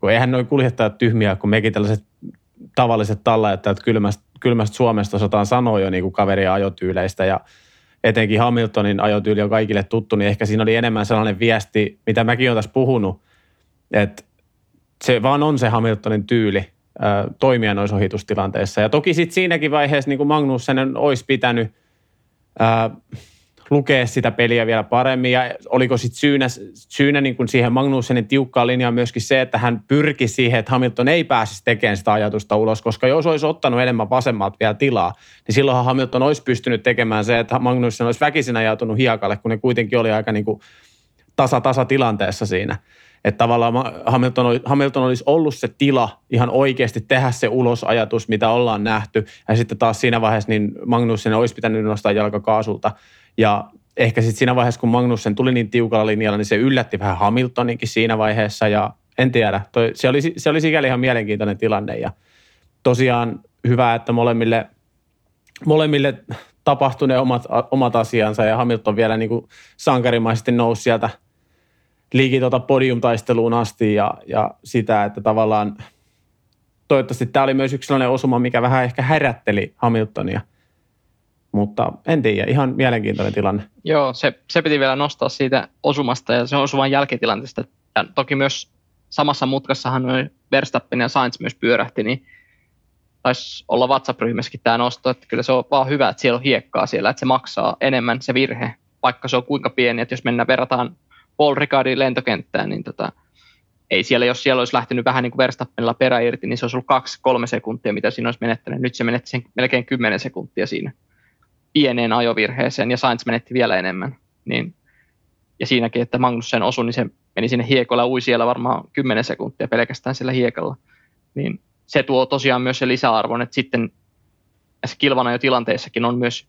kun eihän noin kuljettajat tyhmiä, kun mekin tällaiset tavalliset tallajat, että kylmästä, kylmästä Suomesta osataan sanoa jo niin kuin kaveria ajotyyleistä ja etenkin Hamiltonin ajotyyli on kaikille tuttu, niin ehkä siinä oli enemmän sellainen viesti, mitä mäkin olen tässä puhunut, että se vaan on se Hamiltonin tyyli, toimia noissa ohitustilanteissa. Ja toki sitten siinäkin vaiheessa niin kuin Magnussen olisi pitänyt ää, lukea sitä peliä vielä paremmin. Ja oliko sitten syynä, syynä niin kuin siihen Magnussenin tiukkaan linjaan myöskin se, että hän pyrki siihen, että Hamilton ei pääsisi tekemään sitä ajatusta ulos, koska jos olisi ottanut enemmän vasemmalta vielä tilaa, niin silloinhan Hamilton olisi pystynyt tekemään se, että Magnussen olisi väkisin ajautunut hiekalle, kun ne kuitenkin oli aika niin kuin tasa-tasa tilanteessa siinä. Että tavallaan Hamilton, oli, Hamilton olisi ollut se tila ihan oikeasti tehdä se ulosajatus, mitä ollaan nähty. Ja sitten taas siinä vaiheessa niin Magnussen olisi pitänyt nostaa jalkakaasulta. Ja ehkä sitten siinä vaiheessa, kun Magnussen tuli niin tiukalla linjalla, niin se yllätti vähän Hamiltoninkin siinä vaiheessa. Ja en tiedä, toi, se, oli, se oli sikäli ihan mielenkiintoinen tilanne. Ja tosiaan hyvä, että molemmille, molemmille tapahtui ne omat, omat asiansa ja Hamilton vielä niin kuin sankarimaisesti nousi sieltä – liiki tuota podiumtaisteluun asti ja, ja sitä, että tavallaan toivottavasti tämä oli myös yksi sellainen osuma, mikä vähän ehkä herätteli Hamiltonia. Mutta en tiedä, ihan mielenkiintoinen tilanne. Joo, se, se piti vielä nostaa siitä osumasta ja se on osuvan jälkitilanteesta. Ja toki myös samassa mutkassahan noin Verstappen ja Sainz myös pyörähti, niin taisi olla WhatsApp-ryhmässäkin tämä nosto, että kyllä se on vaan hyvä, että siellä on hiekkaa siellä, että se maksaa enemmän se virhe, vaikka se on kuinka pieni, että jos mennään verrataan Paul Ricardin lentokenttään, niin tota, ei siellä, jos siellä olisi lähtenyt vähän niin kuin Verstappenilla perä irti, niin se olisi ollut kaksi, kolme sekuntia, mitä siinä olisi menettänyt. Nyt se menetti sen melkein kymmenen sekuntia siinä pieneen ajovirheeseen, ja Sainz menetti vielä enemmän. Niin, ja siinäkin, että Magnussen osui, niin se meni sinne hiekolla ui siellä varmaan kymmenen sekuntia pelkästään sillä hiekalla. Niin se tuo tosiaan myös se lisäarvon, että sitten tässä kilvana jo tilanteessakin on myös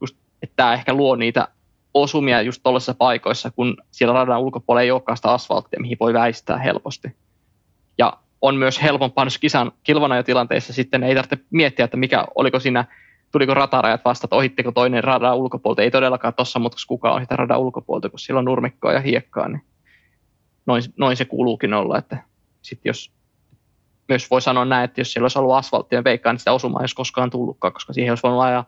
just, että tämä ehkä luo niitä osumia just tuollaisissa paikoissa, kun siellä radan ulkopuolella ei olekaan sitä asfalttia, mihin voi väistää helposti. Ja on myös helpompaa, jos kisan kilvana jo tilanteessa sitten ei tarvitse miettiä, että mikä, oliko siinä tuliko ratarajat vasta, että ohittiko toinen radan ulkopuolta. Ei todellakaan tuossa mutta kukaan ohita radan ulkopuolta, kun sillä on nurmikkoa ja hiekkaa, niin noin, noin se kuuluukin olla. Että sit jos, myös voi sanoa näin, että jos siellä olisi ollut asfalttia, veikkaan, niin sitä osumaa ei olisi koskaan tullutkaan, koska siihen olisi voinut ajaa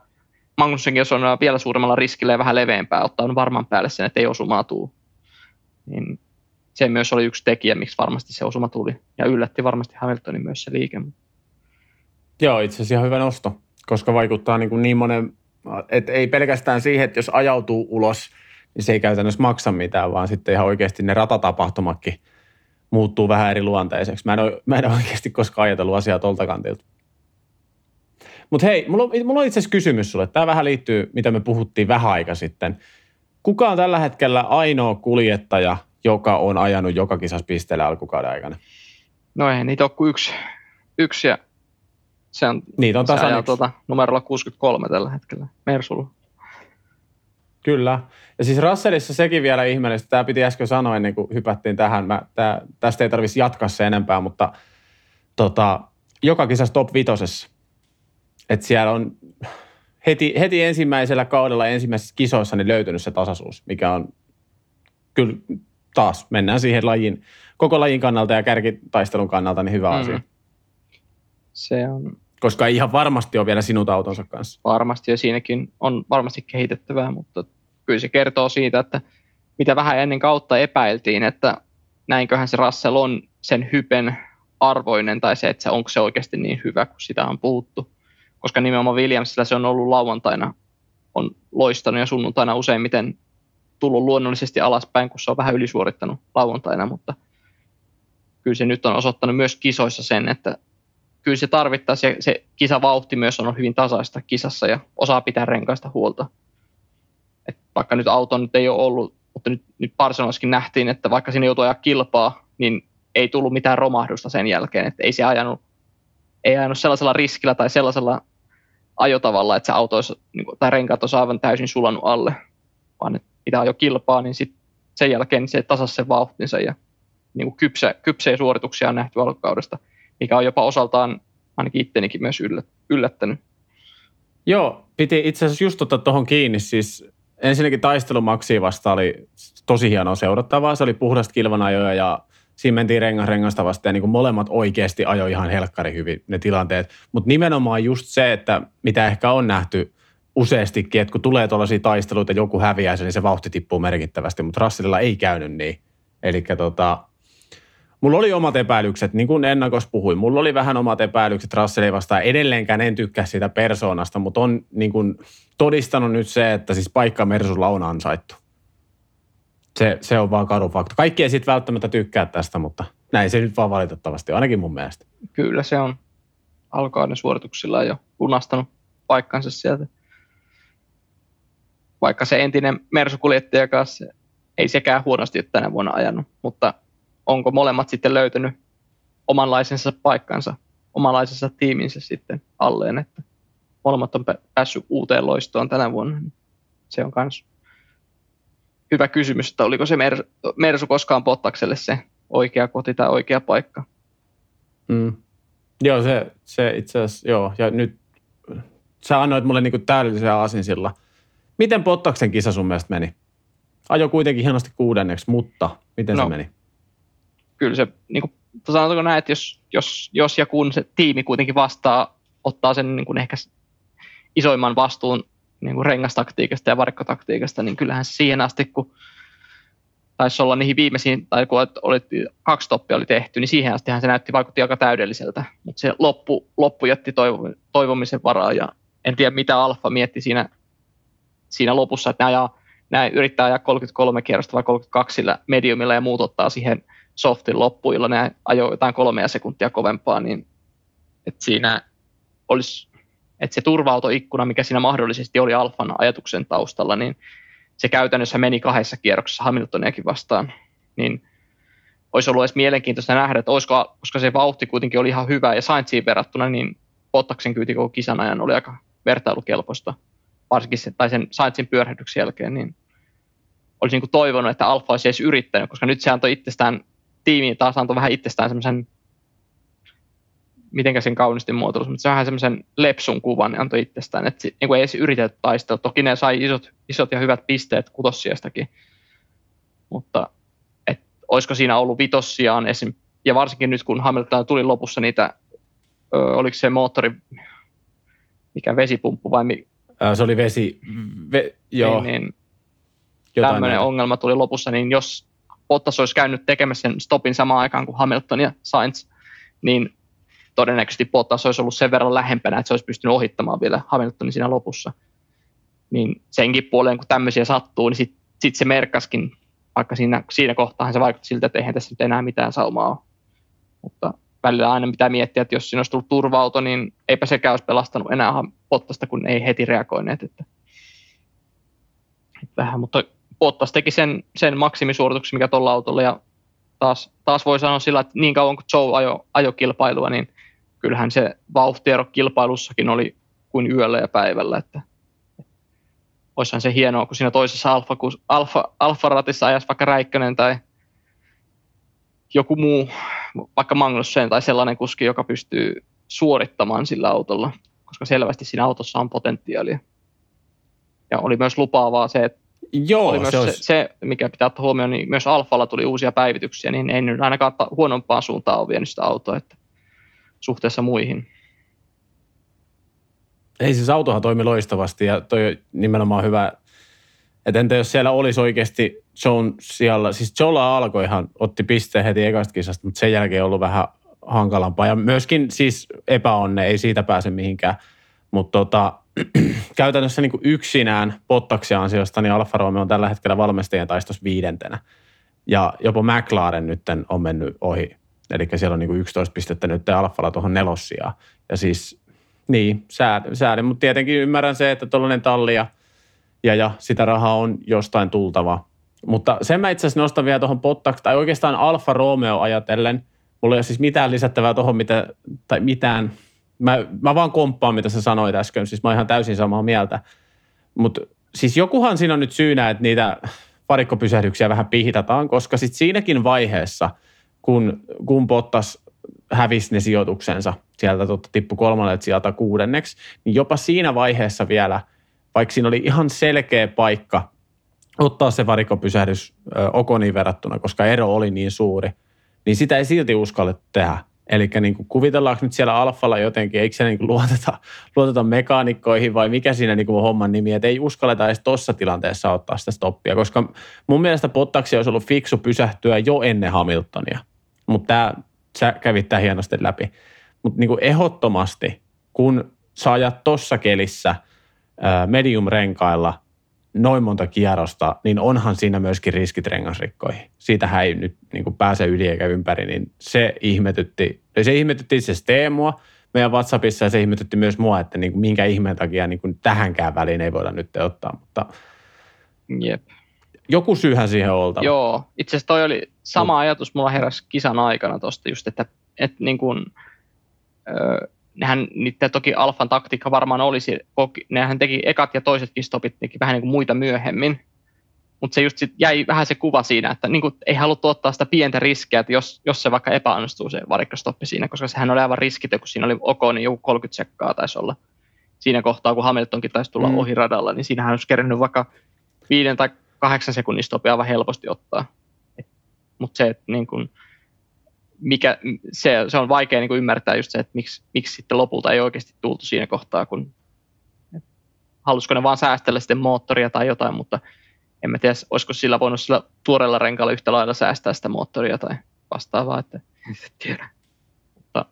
Magnussenkin, jos on vielä suuremmalla riskillä ja vähän leveämpää, ottaa varman päälle sen, että ei osumaa tule. Niin se myös oli yksi tekijä, miksi varmasti se osuma tuli. Ja yllätti varmasti Hamiltonin myös se liike. Joo, itse asiassa ihan hyvä nosto, koska vaikuttaa niin, kuin niin monen, että ei pelkästään siihen, että jos ajautuu ulos, niin se ei käytännössä maksa mitään, vaan sitten ihan oikeasti ne ratatapahtumakin muuttuu vähän eri luonteiseksi. Mä en ole, mä en ole oikeasti koskaan ajatellut asiaa tuolta kantilta. Mutta hei, mulla on, mulla on itse asiassa kysymys sulle. Tämä vähän liittyy, mitä me puhuttiin vähän aika sitten. Kuka on tällä hetkellä ainoa kuljettaja, joka on ajanut joka kisas pisteellä alkukauden aikana? No ei niitä ole kuin yksi, yksi ja se on, niitä on tasan se ajaa tuota, numerolla 63 tällä hetkellä, Mersulla. Kyllä. Ja siis Russellissa sekin vielä ihmeellistä. Tämä piti äsken sanoa ennen kuin hypättiin tähän. Mä, tää, tästä ei tarvitsisi jatkaa se enempää, mutta tota, joka kisassa top vitosessa. Että siellä on heti, heti ensimmäisellä kaudella ensimmäisissä kisoissa niin löytynyt se tasaisuus, mikä on kyllä taas mennään siihen lajin, koko lajin kannalta ja kärkitaistelun kannalta niin hyvä mm. asia. Se on... Koska ei ihan varmasti ole vielä sinut autonsa kanssa. Varmasti ja siinäkin on varmasti kehitettävää, mutta kyllä se kertoo siitä, että mitä vähän ennen kautta epäiltiin, että näinköhän se Russell on sen hypen arvoinen tai se, että se, onko se oikeasti niin hyvä, kun sitä on puhuttu. Koska nimenomaan Williamsilla se on ollut lauantaina, on loistanut ja sunnuntaina useimmiten tullut luonnollisesti alaspäin, kun se on vähän ylisuorittanut lauantaina, mutta kyllä se nyt on osoittanut myös kisoissa sen, että kyllä se tarvittaisi, ja se kisavauhti myös on hyvin tasaista kisassa ja osaa pitää renkaista huolta. Et vaikka nyt auto nyt ei ole ollut, mutta nyt, nyt Barcelonassakin nähtiin, että vaikka siinä joutui ajaa kilpaa, niin ei tullut mitään romahdusta sen jälkeen, että ei se ajanut, ei ajanut sellaisella riskillä tai sellaisella ajotavalla, että se auto olisi, niin kuin, tai renkaat olisi aivan täysin sulannut alle, vaan että mitä jo kilpaa, niin sit sen jälkeen se tasasi sen vauhtinsa ja niin kuin kypsä, kypsejä suorituksia on nähty alkukaudesta, mikä on jopa osaltaan ainakin ittenikin myös yllättänyt. Joo, piti itse asiassa just ottaa tuohon kiinni. Siis ensinnäkin taistelu Maxi vasta oli tosi hienoa seurattavaa. Se oli puhdasta kilvanajoja ja siinä mentiin rengas rengasta vasta ja niin kuin molemmat oikeasti ajoi ihan helkkari hyvin ne tilanteet. Mutta nimenomaan just se, että mitä ehkä on nähty useastikin, että kun tulee tuollaisia taisteluita, joku häviää sen, niin se vauhti tippuu merkittävästi, mutta Russellilla ei käynyt niin. Eli tota, mulla oli omat epäilykset, niin kuin ennakos puhuin, mulla oli vähän omat epäilykset Russellin vastaan. Edelleenkään en tykkää siitä persoonasta, mutta on niin kuin todistanut nyt se, että siis paikka Mersulla on ansaittu. Se, se on vaan karu fakta. Kaikki ei sitten välttämättä tykkää tästä, mutta näin se nyt vaan valitettavasti, ainakin mun mielestä. Kyllä se on alkaen suorituksilla jo lunastanut paikkansa sieltä vaikka se entinen Mersukuljettaja kanssa ei sekään huonosti tänä vuonna ajanut, mutta onko molemmat sitten löytänyt omanlaisensa paikkansa, omanlaisensa tiiminsä sitten alleen, että molemmat on päässyt uuteen loistoon tänä vuonna. Niin se on myös hyvä kysymys, että oliko se Mersu, Mersu koskaan Pottakselle se oikea koti tai oikea paikka. Mm. Joo, se, se itse asiassa, joo. Ja nyt sä annoit mulle niinku täydellisen aasinsillan Miten Pottaksen kisa sun mielestä meni? Ajo kuitenkin hienosti kuudenneksi, mutta miten no, se meni? Kyllä se, niin kuin, sanotaanko näin, että jos, jos, jos ja kun se tiimi kuitenkin vastaa, ottaa sen niin kuin ehkä isoimman vastuun niin kuin rengastaktiikasta ja varikkotaktiikasta, niin kyllähän siihen asti, kun taisi olla niihin viimeisiin, tai kun olit, kaksi toppia oli tehty, niin siihen asti se näytti, vaikutti aika täydelliseltä. Mutta se loppu, loppu jätti toivomisen varaa, ja en tiedä mitä Alfa mietti siinä siinä lopussa, että nämä, nämä yrittää ajaa 33 kierrosta vai 32 sillä mediumilla ja muut ottaa siihen softin loppuilla, ne ajoi jotain kolmea sekuntia kovempaa, niin että siinä olisi, että se turvautoikkuna, mikä siinä mahdollisesti oli Alfan ajatuksen taustalla, niin se käytännössä meni kahdessa kierroksessa Hamiltoniakin vastaan, niin olisi ollut edes mielenkiintoista nähdä, että olisiko, koska se vauhti kuitenkin oli ihan hyvä ja Sainziin verrattuna, niin Bottaksen kyyti koko kisan ajan oli aika vertailukelpoista. Varsinkin sen, tai sen Sainzin pyörähdyksen jälkeen, niin olisi niin toivonut, että Alfa olisi edes yrittänyt, koska nyt se antoi itsestään, tiimiin taas antoi vähän itsestään semmoisen mitenkä sen kaunisti muotoilus, mutta se vähän semmoisen lepsun kuvan niin antoi itsestään, että niin kuin ei edes yritetä taistella. Toki ne sai isot, isot ja hyvät pisteet kutossijastakin, mutta et, olisiko siinä ollut vitossiaan esim. Ja varsinkin nyt, kun Hamilton tuli lopussa niitä, ö, oliko se moottori, mikä vesipumppu vai mi, Se oli vesi, ve, joo, niin, niin jotain tämmöinen näitä. ongelma tuli lopussa, niin jos Bottas olisi käynyt tekemässä sen stopin samaan aikaan kuin Hamilton ja Sainz, niin todennäköisesti Bottas olisi ollut sen verran lähempänä, että se olisi pystynyt ohittamaan vielä Hamiltonin siinä lopussa. Niin senkin puoleen, kun tämmöisiä sattuu, niin sitten sit se merkkaskin, vaikka siinä, siinä kohtaa se vaikutti siltä, että eihän tässä nyt enää mitään saumaa ole. Mutta välillä aina pitää miettiä, että jos siinä olisi tullut turva-auto, niin eipä sekään olisi pelastanut enää Bottasta, kun ei heti reagoineet. Että, että vähän, mutta Bottas teki sen, sen maksimisuorituksen, mikä tuolla autolla, ja taas, taas voi sanoa sillä, että niin kauan kuin Joe ajo, ajo kilpailua, niin kyllähän se vauhtiero kilpailussakin oli kuin yöllä ja päivällä, että olisihan se hienoa, kun siinä toisessa alfa, alfa, alfa-ratissa ajaisi vaikka Räikkönen tai joku muu, vaikka Magnussen tai sellainen kuski, joka pystyy suorittamaan sillä autolla, koska selvästi siinä autossa on potentiaalia. Ja oli myös lupaavaa se, että Joo, oli myös se, se, olisi, se, mikä pitää ottaa huomioon, niin myös Alfalla tuli uusia päivityksiä, niin ei nyt ainakaan huonompaan suuntaan ole vienyt sitä autoa että suhteessa muihin. ei siis autohan toimi loistavasti ja toi on nimenomaan hyvä, että entä jos siellä olisi oikeasti Joan siellä, siis Jolla alkoi ihan, otti pisteen heti ekasta kisasta, mutta sen jälkeen ollut vähän hankalampaa ja myöskin siis epäonne, ei siitä pääse mihinkään, mutta tota, käytännössä niin kuin yksinään Bottaksen ansiosta, niin Alfa Romeo on tällä hetkellä valmistajien taistossa viidentenä. Ja jopa McLaren nyt on mennyt ohi. Eli siellä on niin kuin 11 pistettä nyt Alfalla tuohon nelossiaan. Ja siis, niin, sääli, mutta tietenkin ymmärrän se, että tuollainen talli ja, ja, ja sitä rahaa on jostain tultava. Mutta sen mä itse asiassa nostan vielä tuohon Bottas, tai oikeastaan Alfa Romeo ajatellen. Mulla ei ole siis mitään lisättävää tuohon, mitä, tai mitään, mä, mä vaan komppaan, mitä sä sanoit äsken, siis mä oon ihan täysin samaa mieltä. Mutta siis jokuhan siinä on nyt syynä, että niitä varikkopysähdyksiä vähän pihdataan, koska sitten siinäkin vaiheessa, kun, kun Bottas hävisi ne sijoituksensa, sieltä totta tippu kolmannet sieltä kuudenneksi, niin jopa siinä vaiheessa vielä, vaikka siinä oli ihan selkeä paikka ottaa se varikkopysähdys ö, Okoniin verrattuna, koska ero oli niin suuri, niin sitä ei silti uskallettu tehdä. Eli niin kuvitellaanko nyt siellä Alfalla jotenkin, eikö se niin kuin luoteta, luoteta mekaanikkoihin vai mikä siinä niin kuin on homman nimi, että ei uskalleta edes tuossa tilanteessa ottaa sitä stoppia, koska mun mielestä Bottaksi olisi ollut fiksu pysähtyä jo ennen Hamiltonia, mutta sä kävit tämän hienosti läpi. Mutta niin ehdottomasti, kun sä ajat tuossa kelissä medium-renkailla noin monta kierrosta, niin onhan siinä myöskin riskit rengasrikkoihin. Siitähän ei nyt niin kuin pääse yli eikä ympäri, niin se ihmetytti, se ihmetytti itse asiassa Teemua meidän WhatsAppissa ja se ihmetytti myös mua, että niin kuin minkä ihmeen takia niin kuin tähänkään väliin ei voida nyt ottaa, mutta Jep. joku syyhän siihen on oltava. Joo, itse asiassa toi oli sama ajatus mulla heräsi kisan aikana tosta just, että, että niin kuin, öö, nehän, niiden toki Alfan taktiikka varmaan olisi, nehän teki ekat ja toisetkin stopit teki vähän niin kuin muita myöhemmin, mutta se just sit jäi vähän se kuva siinä, että niin kuin ei haluttu ottaa sitä pientä riskiä, että jos, jos se vaikka epäonnistuu se varikkostoppi siinä, koska sehän oli aivan riskitön, kun siinä oli ok, niin joku 30 sekkaa taisi olla siinä kohtaa, kun Hamiltonkin taisi tulla Mm. ohi radalla, niin siinähän olisi kerännyt vaikka viiden tai kahdeksan sekunnin stopi aivan helposti ottaa. Mutta se, että niin kun, mikä, se, se on vaikea niin kun ymmärtää just se, että miksi, miksi sitten lopulta ei oikeasti tultu siinä kohtaa, kun halusiko ne vaan säästellä sitten moottoria tai jotain, mutta en mä tiedä, olisiko sillä voinut sillä tuoreella renkaalla yhtä lailla säästää sitä moottoria tai vastaavaa, että en tiedä. Mutta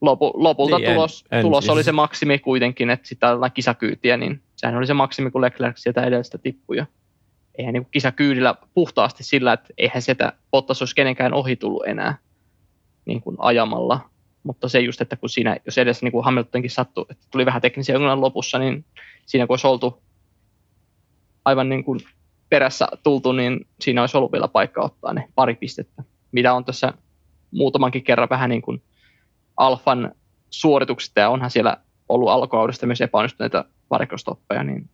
lopu, lopulta Niin, en- tulos, en tulos siis- oli se maksimi kuitenkin, että sitä kisakyytiä, niin sehän oli se maksimi, kun Leclerc sieltä edellisestä tippui. Ja eihän niin kisakyydillä puhtaasti sillä, että eihän sitä Bottas olisi kenenkään ohi tullut enää niin kuin ajamalla. Mutta se just, että kun siinä, jos edes niin kuin Hamiltonkin sattui, että tuli vähän teknisiä ongelmia lopussa, niin siinä kun olisi oltu aivan niin kuin perässä tultu, niin siinä olisi ollut vielä paikka ottaa ne pari pistettä. Mitä on tässä muutamankin kerran vähän niin kuin Alfan suorituksista, ja onhan siellä ollut alkuaudesta myös epäonnistuneita varikkostoppeja, niin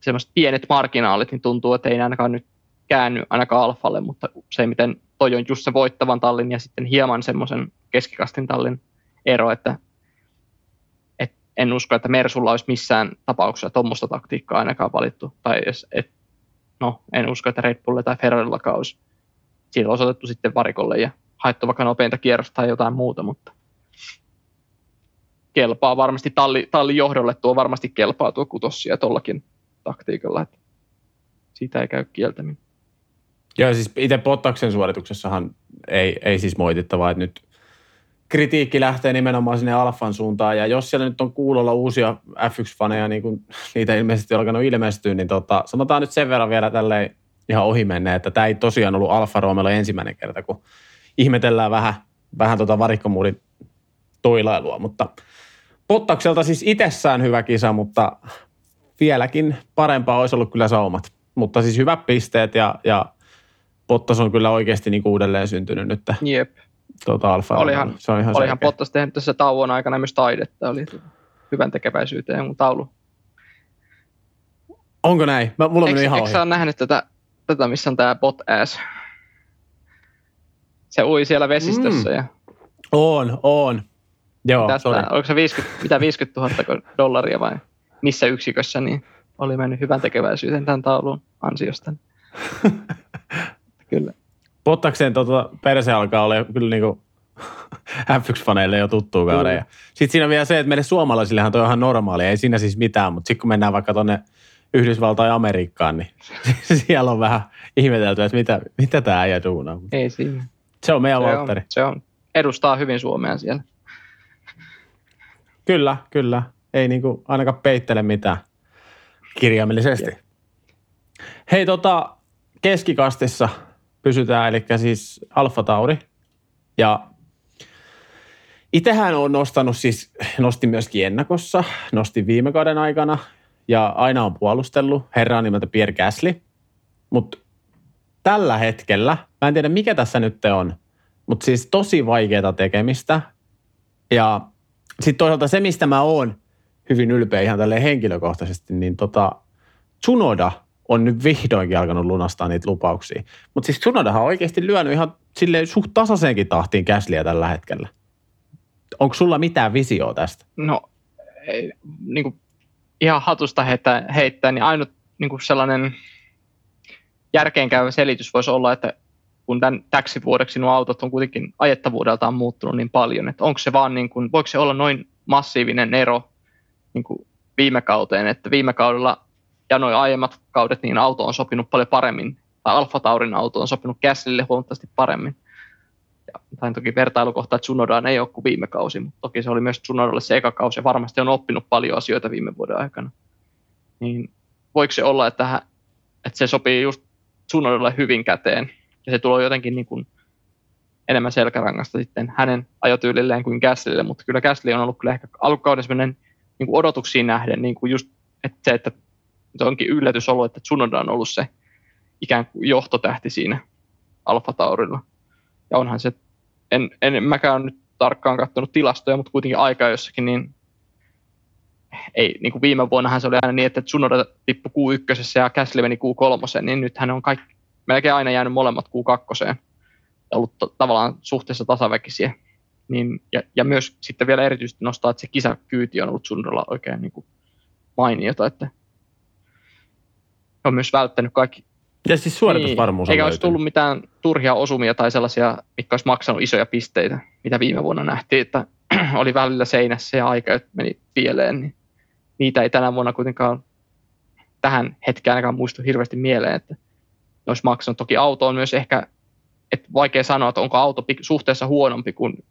semmoiset pienet marginaalit, niin tuntuu, että ei ainakaan nyt käänny ainakaan Alfalle, mutta useimmiten toi on just se voittavan tallin ja sitten hieman semmoisen keskikastin tallin ero, että et en usko, että Mersulla olisi missään tapauksessa tuommoista taktiikkaa ainakaan valittu. Tai jos, et, no, en usko, että Red Bullilla tai Ferrarillakaan olisi siitä osoitettu sitten varikolle ja haettu vaikka nopeinta kierrosta tai jotain muuta, mutta kelpaa varmasti talli, tallin johdolle tuo varmasti kelpaa tuo kutossia tollakin taktiikalla, että siitä ei käy kieltäminen. Joo, siis itse Pottaksen suorituksessahan ei, ei siis moitittavaa, että nyt kritiikki lähtee nimenomaan sinne Alfan suuntaan, ja jos siellä nyt on kuulolla uusia F1-faneja, niin kuin niitä ilmeisesti on alkanut ilmestyä, niin tota, sanotaan nyt sen verran vielä tälleen ihan ohi menneen, että tämä ei tosiaan ollut Alfa Romeo ensimmäinen kerta, kun ihmetellään vähän, vähän tota varikkomuudin toilailua, mutta Pottakselta siis itsessään hyvä kisa, mutta vieläkin parempaa olisi ollut kyllä saumat. Mutta siis hyvät pisteet ja, ja Pottas on kyllä oikeasti niin uudelleen syntynyt nyt. Jep. Tuota Alfa olihan, se on ihan olihan Pottas tehnyt tässä tauon aikana myös taidetta. Oli hyvän tekeväisyyteen mun taulu. Onko näin? Mä, mulla on eikö, ihan eikö sä nähnyt tätä, tätä, missä on tämä bot ass? Se ui siellä vesistössä. Mm. Ja... On, on. Joo, Tästä, oliko se 50, mitä 50 000 dollaria vai missä yksikössä, niin oli mennyt hyvän tekeväisyyteen tämän taulun ansiosta. kyllä. Pottakseen tuota, perse alkaa olla kyllä niinku F1-faneille jo tuttuu kauden. Mm. Sitten siinä on vielä se, että meille suomalaisillehan toi on ihan normaali, ei siinä siis mitään, mutta sitten kun mennään vaikka tuonne Yhdysvaltain ja Amerikkaan, niin siellä on vähän ihmetelty, että mitä, mitä tämä äijä duunaa. Ei siinä. Se on meidän se On, se on. Edustaa hyvin Suomea siellä. Kyllä, kyllä. Ei niinku ainakaan peittele mitään kirjaimellisesti. Yeah. Hei, tota, keskikastissa pysytään, eli siis Alfa Tauri. Ja itsehän on nostanut siis, nostin myöskin ennakossa, nostin viime kauden aikana ja aina on puolustellut herraa nimeltä Pierre Gasly. Mutta tällä hetkellä, mä en tiedä mikä tässä nyt on, mutta siis tosi vaikeaa tekemistä. Ja sitten toisaalta se, mistä mä oon hyvin ylpeä ihan tälleen henkilökohtaisesti, niin tota, Tsunoda on nyt vihdoinkin alkanut lunastaa niitä lupauksia. Mutta siis Tsunodahan on oikeasti lyönyt ihan silleen suht tasaiseenkin tahtiin käsliä tällä hetkellä. Onko sulla mitään visioa tästä? No, ei, niin kuin ihan hatusta heittää, heittää niin ainut niin kuin sellainen järkeenkäyvä selitys voisi olla, että kun tämän täksi vuodeksi nuo autot on kuitenkin ajettavuudeltaan muuttunut niin paljon, että onko se vaan niin kuin, voiko se olla noin massiivinen ero niin kuin viime kauteen, että viime kaudella ja noin aiemmat kaudet, niin auto on sopinut paljon paremmin, tai Alfa Taurin auto on sopinut Käslille huomattavasti paremmin. Ja, tai toki vertailukohta, Tsunodaan ei ole kuin viime kausi, mutta toki se oli myös Tsunodalle se eka kausi, ja varmasti on oppinut paljon asioita viime vuoden aikana. Niin voiko se olla, että, että se sopii just Tsunodalle hyvin käteen, ja se tulee jotenkin niin kuin enemmän selkärangasta sitten hänen ajotyylilleen kuin Gaslylle, mutta kyllä Gasly on ollut kyllä ehkä alkukauden sellainen niin kuin odotuksiin nähden niin kuin just että se, että se onkin yllätys ollut, että Tsunoda on ollut se ikään kuin johtotähti siinä Alfa Taurilla. Ja onhan se, en, en mäkään nyt tarkkaan katsonut tilastoja, mutta kuitenkin aika jossakin, niin ei, niin kuin viime vuonnahan se oli aina niin, että Tsunoda tippui Q1 ja Gasly meni Q3, niin nythän on kaikki, melkein aina jäänyt molemmat Q2 ja ollut to, tavallaan suhteessa tasaväkisiä. Niin, ja, ja, myös sitten vielä erityisesti nostaa, että se kisakyyti on ollut Tsunodalla oikein niin kuin mainiota, että on myös välttänyt kaikki. Ja siis suoritusvarmuus niin, Eikä olisi tullut mitään turhia osumia tai sellaisia, mitkä olisi maksanut isoja pisteitä, mitä viime vuonna nähtiin, että oli välillä seinässä ja aika meni pieleen, niin niitä ei tänä vuonna kuitenkaan tähän hetkeen ainakaan muistu hirveästi mieleen, että ne olisi maksanut. Toki auto on myös ehkä, että vaikea sanoa, että onko auto suhteessa huonompi kuin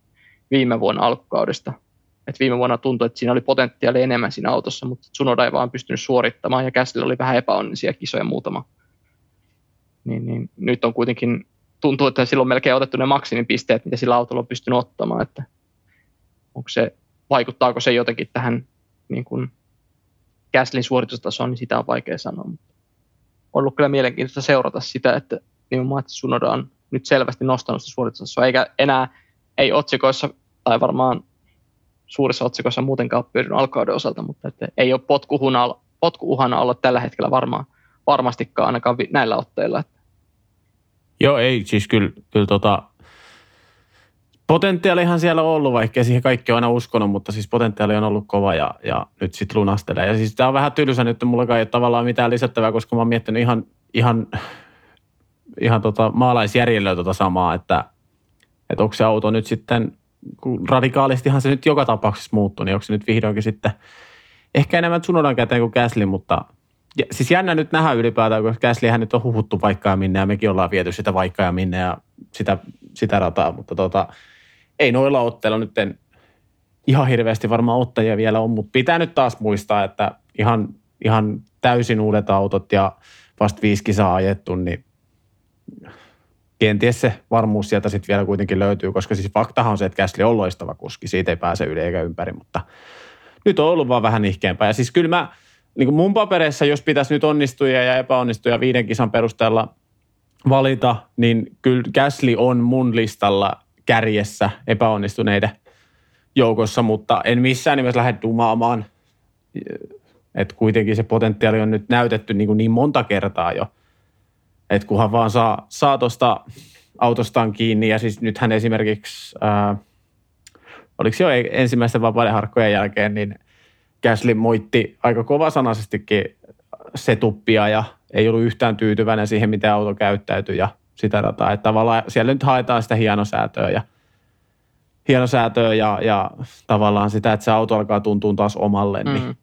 viime vuonna alkukaudesta. Et viime vuonna tuntui, että siinä oli potentiaali enemmän siinä autossa, mutta Tsunoda ei vaan pystynyt suorittamaan ja Käsillä oli vähän epäonnisia kisoja muutama. Niin, niin, nyt on kuitenkin, tuntuu, että silloin on melkein otettu ne maksimipisteet, mitä sillä autolla on pystynyt ottamaan, että onko se, vaikuttaako se jotenkin tähän niin kuin Gaslin suoritustasoon, niin sitä on vaikea sanoa. Mutta on ollut kyllä mielenkiintoista seurata sitä, että nimenomaan Tsunoda on nyt selvästi nostanut sitä suoritustasoa, eikä enää ei otsikoissa tai varmaan suurissa otsikoissa muutenkaan pyörinyt alkauden osalta, mutta että ei ole potkuhuna, potkuuhana olla tällä hetkellä varmaan, varmastikaan ainakaan näillä otteilla. Joo, ei siis kyllä, kyllä tota, potentiaalihan siellä on ollut, vaikka siihen kaikki on aina uskonut, mutta siis potentiaali on ollut kova ja, ja nyt sitten lunastelee. Ja siis tämä on vähän tylsä nyt, mulla ei ole tavallaan mitään lisättävää, koska mä oon miettinyt ihan, ihan, ihan tota maalaisjärjellä tota samaa, että, että onko se auto nyt sitten, kun radikaalistihan se nyt joka tapauksessa muuttuu, niin onko se nyt vihdoinkin sitten ehkä enemmän Tsunodan käteen kuin Gasly, mutta ja, siis jännä nyt nähdä ylipäätään, koska Gaslyhän nyt on huhuttu vaikka ja minne ja mekin ollaan viety sitä vaikka ja minne ja sitä, sitä rataa, mutta tota, ei noilla otteilla nyt en, ihan hirveästi varmaan ottajia vielä on, mutta pitää nyt taas muistaa, että ihan, ihan täysin uudet autot ja vasta viisi kisaa ajettu, niin kenties se varmuus sieltä sitten vielä kuitenkin löytyy, koska siis faktahan on se, että Gasly on loistava kuski, siitä ei pääse yli eikä ympäri, mutta nyt on ollut vaan vähän ihkeämpää. Ja siis kyllä mä, niin kuin mun papereissa, jos pitäisi nyt onnistuja ja epäonnistuja viiden kisan perusteella valita, niin kyllä Gasly on mun listalla kärjessä epäonnistuneiden joukossa, mutta en missään nimessä lähde dumaamaan. Että kuitenkin se potentiaali on nyt näytetty niin, kuin niin monta kertaa jo. Että kunhan vaan saa, saa tuosta autostaan kiinni. Ja siis nythän esimerkiksi, ää, oliko se jo ensimmäisten vapaiden harkkojen jälkeen, niin Gasly moitti aika kovasanaisestikin setuppia ja ei ollut yhtään tyytyväinen siihen, miten auto käyttäytyi ja sitä dataa. Että tavallaan siellä nyt haetaan sitä hienosäätöä ja, hienosäätöä ja, ja tavallaan sitä, että se auto alkaa tuntua taas omalle, niin mm.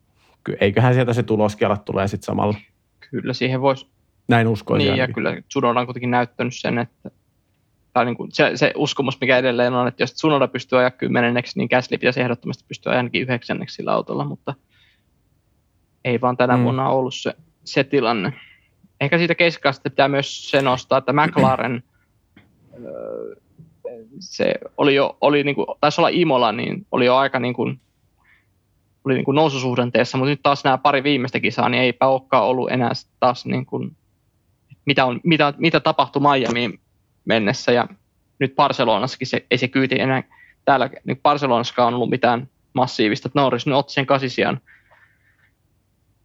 niin eiköhän sieltä se tuloskialat tulee sitten samalla. Kyllä siihen voisi. Näin uskoisin. Niin, ainakin. ja kyllä Tsunoda on kuitenkin näyttänyt sen, että tai niin kuin se, se, uskomus, mikä edelleen on, että jos Tsunoda pystyy ajaa kymmenenneksi, niin Gasly pitäisi ehdottomasti pystyä ainakin yhdeksänneksi sillä autolla, mutta ei vaan tänä mm. vuonna ollut se, se tilanne ehkä siitä keskikaasta pitää myös se nostaa, että McLaren se oli jo, oli niin kuin, taisi olla Imola, niin oli jo aika niin kuin, oli niin kuin noususuhdanteessa, mutta nyt taas nämä pari viimeistä kisaa, niin eipä olekaan ollut enää taas niin kuin, mitä, on, mitä, mitä tapahtui Miamiin mennessä ja nyt Barcelonassakin se, ei se kyyti enää täällä, niin Barcelonassakaan on ollut mitään massiivista, että Norris nyt otti sen kasisian,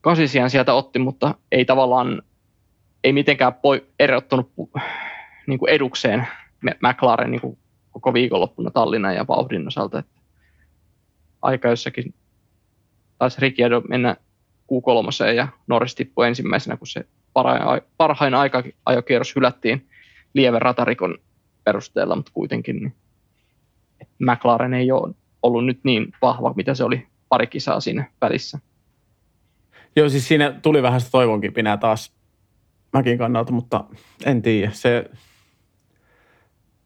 kasisian sieltä otti, mutta ei tavallaan ei mitenkään poi, erottunut niin kuin edukseen McLaren niin kuin koko viikonloppuna Tallinnan ja vauhdin osalta. Että aika jossakin taisi Ricciardo mennä Q3 ja Norris tippui ensimmäisenä, kun se parhain, aika, ajokierros hylättiin lieven ratarikon perusteella, mutta kuitenkin niin McLaren ei ole ollut nyt niin vahva, mitä se oli pari kisaa siinä välissä. Joo, siis siinä tuli vähän sitä toivonkin pinää taas mäkin kannalta, mutta en tiedä. Se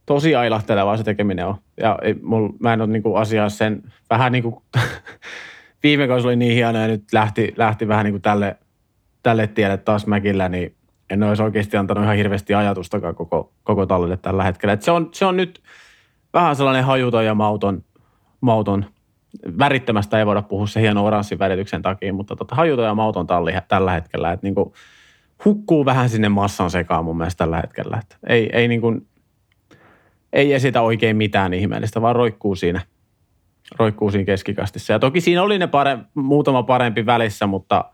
tosi ailahtelevaa se tekeminen on. Ja ei, mul, mä en ole niinku asiaa sen, vähän niin kuin viime kausi oli niin hieno ja nyt lähti, lähti vähän niin kuin tälle, tälle tielle taas Mäkillä, niin en olisi oikeasti antanut ihan hirveästi ajatustakaan koko, koko tallille tällä hetkellä. Et se, on, se on nyt vähän sellainen hajuton ja mauton, mauton värittömästä ei voida puhua se hieno oranssin värityksen takia, mutta tota, hajuton ja mauton talli tällä hetkellä. Että niinku, hukkuu vähän sinne massan sekaan mun mielestä tällä hetkellä. Että ei, ei, niin kuin, ei esitä oikein mitään ihmeellistä, vaan roikkuu siinä, roikkuu siinä keskikastissa. Ja toki siinä oli ne pare, muutama parempi välissä, mutta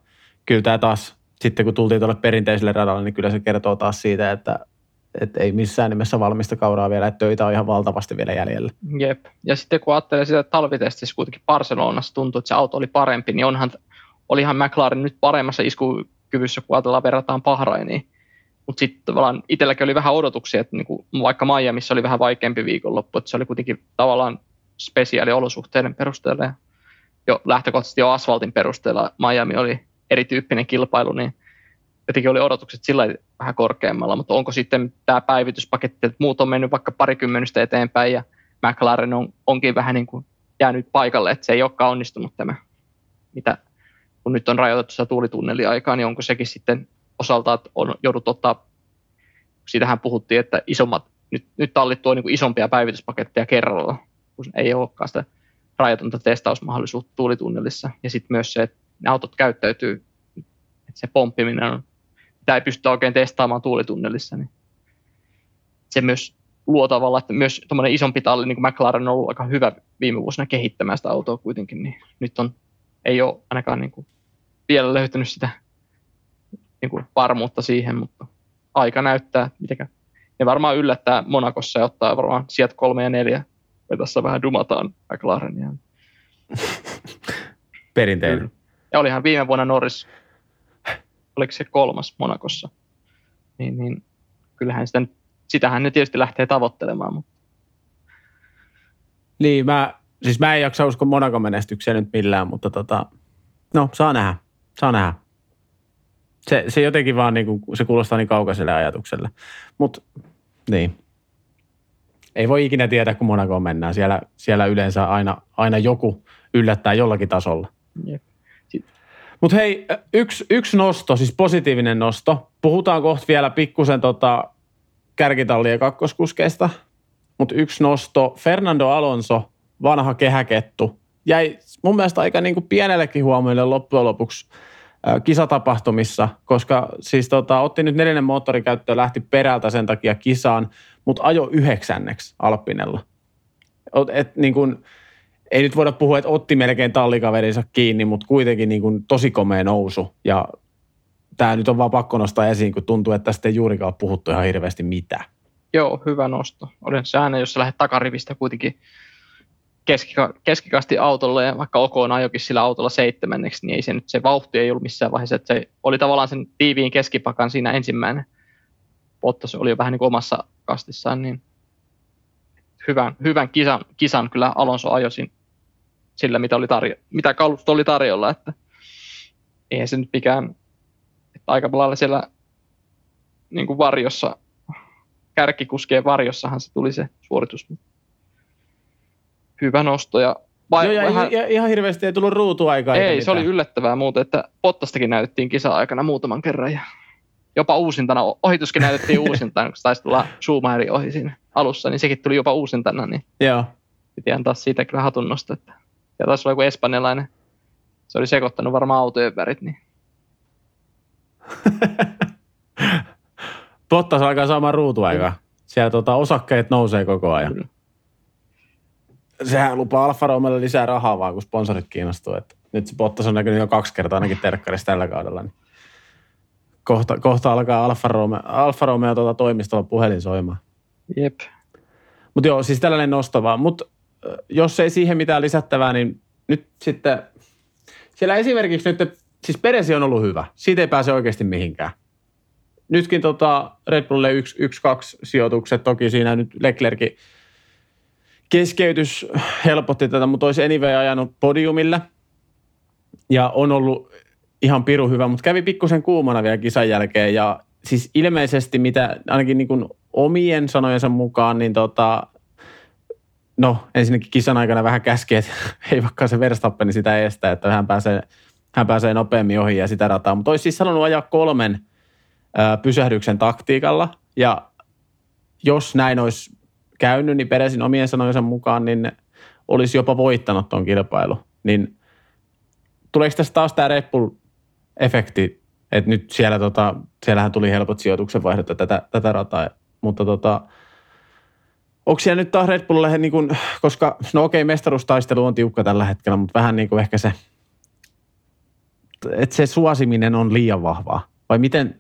kyllä tämä taas, sitten kun tultiin tuolle perinteiselle radalle, niin kyllä se kertoo taas siitä, että, että ei missään nimessä valmista kauraa vielä, että töitä on ihan valtavasti vielä jäljellä. Jep. Ja sitten kun ajattelee sitä talvitestissä kuitenkin Barcelonassa tuntui, että se auto oli parempi, niin onhan, olihan McLaren nyt paremmassa isku kyvyssä, kun ajatellaan verrataan Bahrainiin. Mutta sitten tavallaan itselläkin oli vähän odotuksia, että niinku, vaikka Miamiissa oli vähän vaikeampi viikonloppu, että se oli kuitenkin tavallaan spesiaaliolosuhteiden perusteella jo lähtökohtaisesti jo asfaltin perusteella Miami oli erityyppinen kilpailu, niin jotenkin oli odotukset sillä vähän korkeammalla, mutta onko sitten tämä päivityspaketti, että muut on mennyt vaikka parikymmenystä eteenpäin ja McLaren on, onkin vähän niin kuin jäänyt paikalle, että se ei olekaan onnistunut tämä, mitä kun nyt on rajoitettu sitä tuulitunneliaikaa, niin onko sekin sitten osalta, että on joudut ottaa, siitähän puhuttiin, että isommat, nyt, nyt tallit tuo niin kuin isompia päivityspaketteja kerralla, kun ei olekaan sitä rajatonta testausmahdollisuutta tuulitunnelissa. Ja sitten myös se, että ne autot käyttäytyy, että se pomppiminen on, mitä ei pystytä oikein testaamaan tuulitunnelissa, niin se myös luo tavalla, että myös tuommoinen isompi talli, niin kuin McLaren on ollut aika hyvä viime vuosina kehittämään sitä autoa kuitenkin, niin nyt on ei ole ainakaan niin kuin vielä löytänyt sitä niin kuin varmuutta siihen, mutta aika näyttää, mitenkä. ne varmaan yllättää Monakossa ja ottaa varmaan sieltä kolme ja neljä. Ja tässä vähän dumataan McLarenia. Perinteinen. Ja olihan viime vuonna Norris, oliko se kolmas Monakossa, niin, niin kyllähän sitä, sitähän ne tietysti lähtee tavoittelemaan. Mutta. Niin, mä, siis mä en jaksa uskoa Monakon menestykseen nyt millään, mutta tota, no, saa nähdä, saa nähdä. Se, se jotenkin vaan niin kuin, se kuulostaa niin kaukaiselle ajatukselle. Mutta niin. Ei voi ikinä tietää, kun Monakoon mennään. Siellä, siellä yleensä aina, aina joku yllättää jollakin tasolla. Jep. Mutta hei, yksi, yksi nosto, siis positiivinen nosto. Puhutaan kohta vielä pikkusen tota kärkitallien kakkoskuskeista. Mutta yksi nosto, Fernando Alonso, vanha kehäkettu, jäi mun mielestä aika niin kuin pienellekin huomioille loppujen lopuksi kisatapahtumissa, koska siis tota, otti nyt neljännen moottorikäyttöön, lähti perältä sen takia kisaan, mutta ajo yhdeksänneksi Alppinella. Et, niin kun, ei nyt voida puhua, että otti melkein tallikaverinsa kiinni, mutta kuitenkin niin kun, tosi komea nousu. Ja tämä nyt on vaan pakko nostaa esiin, kun tuntuu, että tästä ei juurikaan puhuttu ihan hirveästi mitään. Joo, hyvä nosto. Olen se aina, jos sä lähdet takarivistä kuitenkin keskika, keskikasti autolle ja vaikka OK on ajokin sillä autolla seitsemänneksi, niin ei se nyt se vauhti ei ollut missään vaiheessa, että se oli tavallaan sen tiiviin keskipakan siinä ensimmäinen. Bottas oli jo vähän niin kuin omassa kastissaan, niin hyvän, hyvän kisan, kisan kyllä Alonso ajosin sillä, mitä, oli tarjo- mitä kalusto oli tarjolla, että eihän se nyt mikään, että aika lailla siellä niin kuin varjossa, kärkikuskeen varjossahan se tuli se suoritus, hyvä nosto. Ja vai, Joo, ja vähän... ihan, ihan hirveästi ei tullut ruutuaikaa. Ei, se mitään. oli yllättävää muuten, että Pottastakin näytettiin kisa-aikana muutaman kerran. Ja jopa uusintana, ohituskin näytettiin uusintana, kun taisi tulla Schumacherin ohi siinä alussa, niin sekin tuli jopa uusintana. Niin Joo. Piti antaa siitä kyllä hatunnosta. Että... Ja taisi olla joku espanjalainen, se oli sekoittanut varmaan autojen värit. Niin... Bottas alkaa saamaan ruutuaikaa. Siellä tota, osakkeet nousee koko ajan. Kyllä sehän lupaa Alfa Romeolle lisää rahaa vaan, kun sponsorit kiinnostuu. Että nyt se Bottas on näkynyt jo kaksi kertaa ainakin terkkarissa tällä kaudella. Niin kohta, kohta alkaa Alfa Romeo, Alfa Romeo tuota toimistolla puhelin soimaan. Jep. Mutta joo, siis tällainen nostava. Mutta jos ei siihen mitään lisättävää, niin nyt sitten siellä esimerkiksi nyt, siis Peresi on ollut hyvä. Siitä ei pääse oikeasti mihinkään. Nytkin tota Red Bullille 1-2 sijoitukset, toki siinä nyt Leclerkin – keskeytys helpotti tätä, mutta olisi anyway ajanut podiumille. Ja on ollut ihan piru hyvä, mutta kävi pikkusen kuumana vielä kisan jälkeen. Ja siis ilmeisesti, mitä ainakin niin kuin omien sanojensa mukaan, niin tota, no ensinnäkin kisan aikana vähän käski, että ei vaikka se Verstappen sitä estä, että hän pääsee, hän pääsee nopeammin ohi ja sitä rataa. Mutta olisi siis sanonut ajaa kolmen ää, pysähdyksen taktiikalla ja jos näin olisi käynyt, niin Peresin omien sanojensa mukaan niin olisi jopa voittanut tuon kilpailu. Niin tuleeko tässä taas tämä Red Bull-efekti, että nyt siellä tota, siellähän tuli helpot sijoituksen vaihdot tätä, tätä rataa, mutta tota, onko siellä nyt taas Red Bullille, niin kuin, koska no okei, mestaruustaistelu on tiukka tällä hetkellä, mutta vähän niin kuin ehkä se, että se suosiminen on liian vahvaa. Vai miten,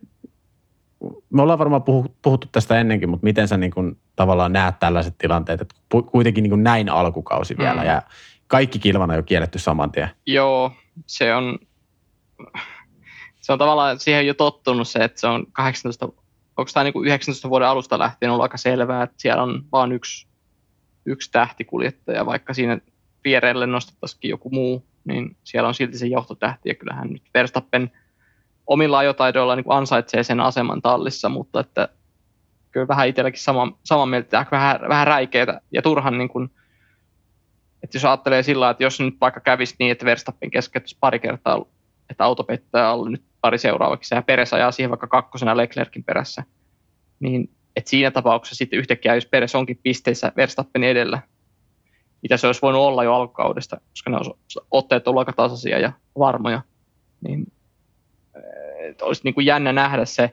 me ollaan varmaan puhuttu tästä ennenkin, mutta miten sä niin kuin tavallaan näet tällaiset tilanteet, että kuitenkin niin kuin näin alkukausi mm. vielä ja kaikki kilvana jo kielletty saman tien. Joo, se on, se on tavallaan siihen jo tottunut se, että se on 18, onko tämä niin kuin 19 vuoden alusta lähtien ollut aika selvää, että siellä on vain yksi, yksi tähtikuljettaja, vaikka siinä vierelle nostettaisikin joku muu, niin siellä on silti se johtotähti ja kyllähän nyt Verstappen – omilla ajotaidoilla niin ansaitsee sen aseman tallissa, mutta että kyllä vähän itselläkin sama, sama mieltä, vähän, vähän räikeitä ja turhan niin kuin, että jos ajattelee sillä että jos nyt vaikka kävisi niin, että Verstappen keskeyttäisi pari kertaa, että auto pettää alle nyt pari seuraavaksi, ja Peres ajaa siihen vaikka kakkosena Leclerkin perässä, niin että siinä tapauksessa sitten yhtäkkiä, jos Peres onkin pisteissä Verstappen edellä, mitä se olisi voinut olla jo alkukaudesta, koska ne otteet on aika tasaisia ja varmoja, niin olisi niin kuin jännä nähdä se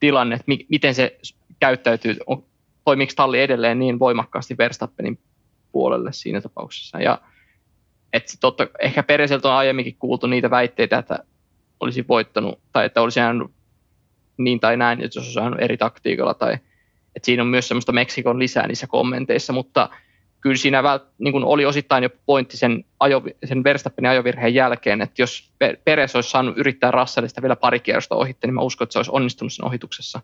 tilanne, että mi- miten se käyttäytyy, toimiiko talli edelleen niin voimakkaasti Verstappenin puolelle siinä tapauksessa. Ja että totta, ehkä Pereseltä on aiemminkin kuultu niitä väitteitä, että olisi voittanut tai että olisi jäänyt niin tai näin, että jos olisi saanut eri taktiikalla tai Et siinä on myös semmoista Meksikon lisää niissä kommenteissa, mutta kyllä siinä vält, niin kuin oli osittain jo pointti sen, ajo, sen Verstappenin ajovirheen jälkeen, että jos Peres olisi saanut yrittää Russellista vielä pari kierrosta ohitte, niin mä uskon, että se olisi onnistunut sen ohituksessa.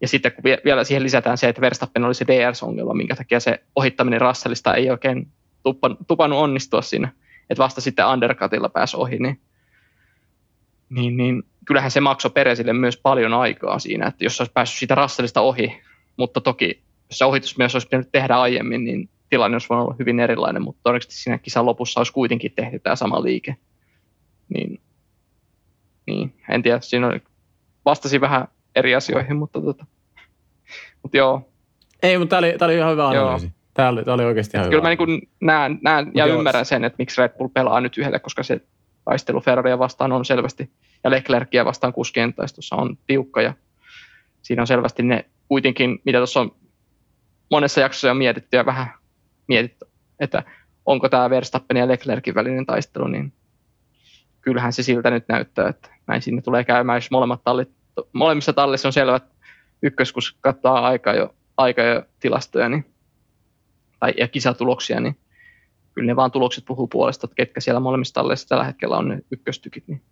Ja sitten kun vielä siihen lisätään se, että Verstappen oli se DRS-ongelma, minkä takia se ohittaminen Russellista ei oikein tupannut onnistua siinä, että vasta sitten undercutilla pääsi ohi, niin, niin, niin kyllähän se maksoi Peresille myös paljon aikaa siinä, että jos olisi päässyt siitä Russellista ohi, mutta toki jos se ohitus myös olisi pitänyt tehdä aiemmin, niin tilanne olisi voinut olla hyvin erilainen, mutta todennäköisesti siinä kisan lopussa olisi kuitenkin tehty tämä sama liike. Niin, niin en tiedä, siinä oli, vastasi vähän eri asioihin, mutta, tota, mutta joo. Ei, mutta tämä oli, tämä oli ihan hyvä analyysi. Tämä oli, tämä oli oikeasti ihan Kyllä hyvä. mä niin näen, näen ja joo. ymmärrän sen, että miksi Red Bull pelaa nyt yhdelle, koska se taistelu Ferraria vastaan on selvästi, ja Leclercia vastaan kuskien taistossa on tiukka, ja siinä on selvästi ne kuitenkin, mitä tuossa on monessa jaksossa on mietitty ja vähän mietitty, että onko tämä Verstappen ja Leclerkin välinen taistelu, niin kyllähän se siltä nyt näyttää, että näin sinne tulee käymään, jos molemmat tallit, molemmissa tallissa on selvät ykkös, kun katsoo aika jo, aika jo tilastoja niin, tai, ja kisatuloksia, niin kyllä ne vaan tulokset puhuu puolesta, että ketkä siellä molemmissa talleissa tällä hetkellä on ne ykköstykit, niin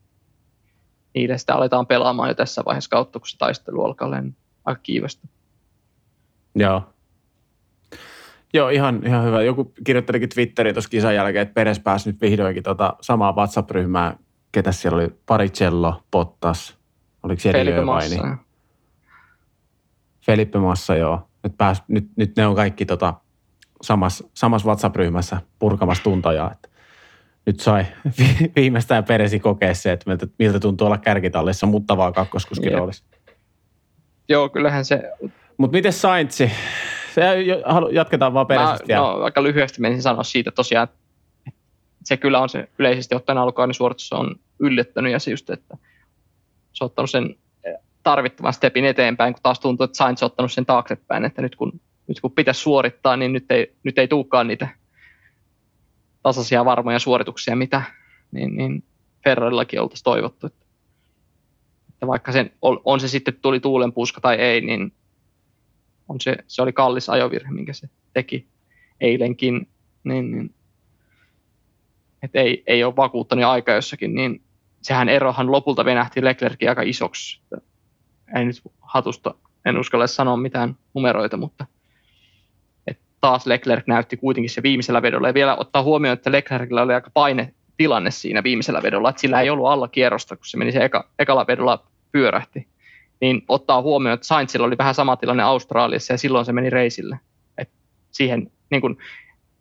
niille sitä aletaan pelaamaan jo tässä vaiheessa kautta, kun se taistelu alkaa olla aika kiivästä. Joo. Joo, ihan, ihan hyvä. Joku kirjoittelikin Twitteriin tuossa kisan jälkeen, että Peres pääsi nyt vihdoinkin tota samaa WhatsApp-ryhmää. Ketä siellä oli? Paricello, Pottas. Oliko siellä Felipe. Vai, niin? Felipe Massa, joo. Nyt, pääs, nyt, nyt ne on kaikki tota, samassa, samassa WhatsApp-ryhmässä purkamassa tuntoja. Että nyt sai viimeistään Peresi kokea se, että miltä, miltä tuntuu olla kärkitallissa, mutta vaan kakkoskuskin roolissa. Joo, kyllähän se... Mutta miten Saintsi? Jatketaan vaan Peresistä. No, vaikka lyhyesti menisin sanoa siitä tosiaan, että se kyllä on se yleisesti ottaen alkukauden suoritus on yllättänyt ja se just, että se on ottanut sen tarvittavan stepin eteenpäin, kun taas tuntuu, että Sainz on ottanut sen taaksepäin, että nyt kun, nyt kun pitäisi suorittaa, niin nyt ei, nyt ei tulekaan niitä tasaisia varmoja suorituksia, mitä niin, niin Ferrarillakin oltaisiin toivottu. Että, että vaikka sen, on se sitten tuli tuulenpuuska tai ei, niin on se, se oli kallis ajovirhe, minkä se teki eilenkin. Niin, niin, että ei, ei ole vakuuttanut aika jossakin, niin sehän erohan lopulta venähti Leclerkin aika isoksi. Ei nyt hatusta, en uskalla sanoa mitään numeroita, mutta taas Leclerc näytti kuitenkin se viimeisellä vedolla. Ja vielä ottaa huomioon, että Leclercillä oli aika paine tilanne siinä viimeisellä vedolla, että sillä ei ollut alla kierrosta, kun se meni se eka, ekalla vedolla pyörähti. Niin ottaa huomioon, että Sainzilla oli vähän sama tilanne Australiassa ja silloin se meni reisille. Et siihen, niin kun,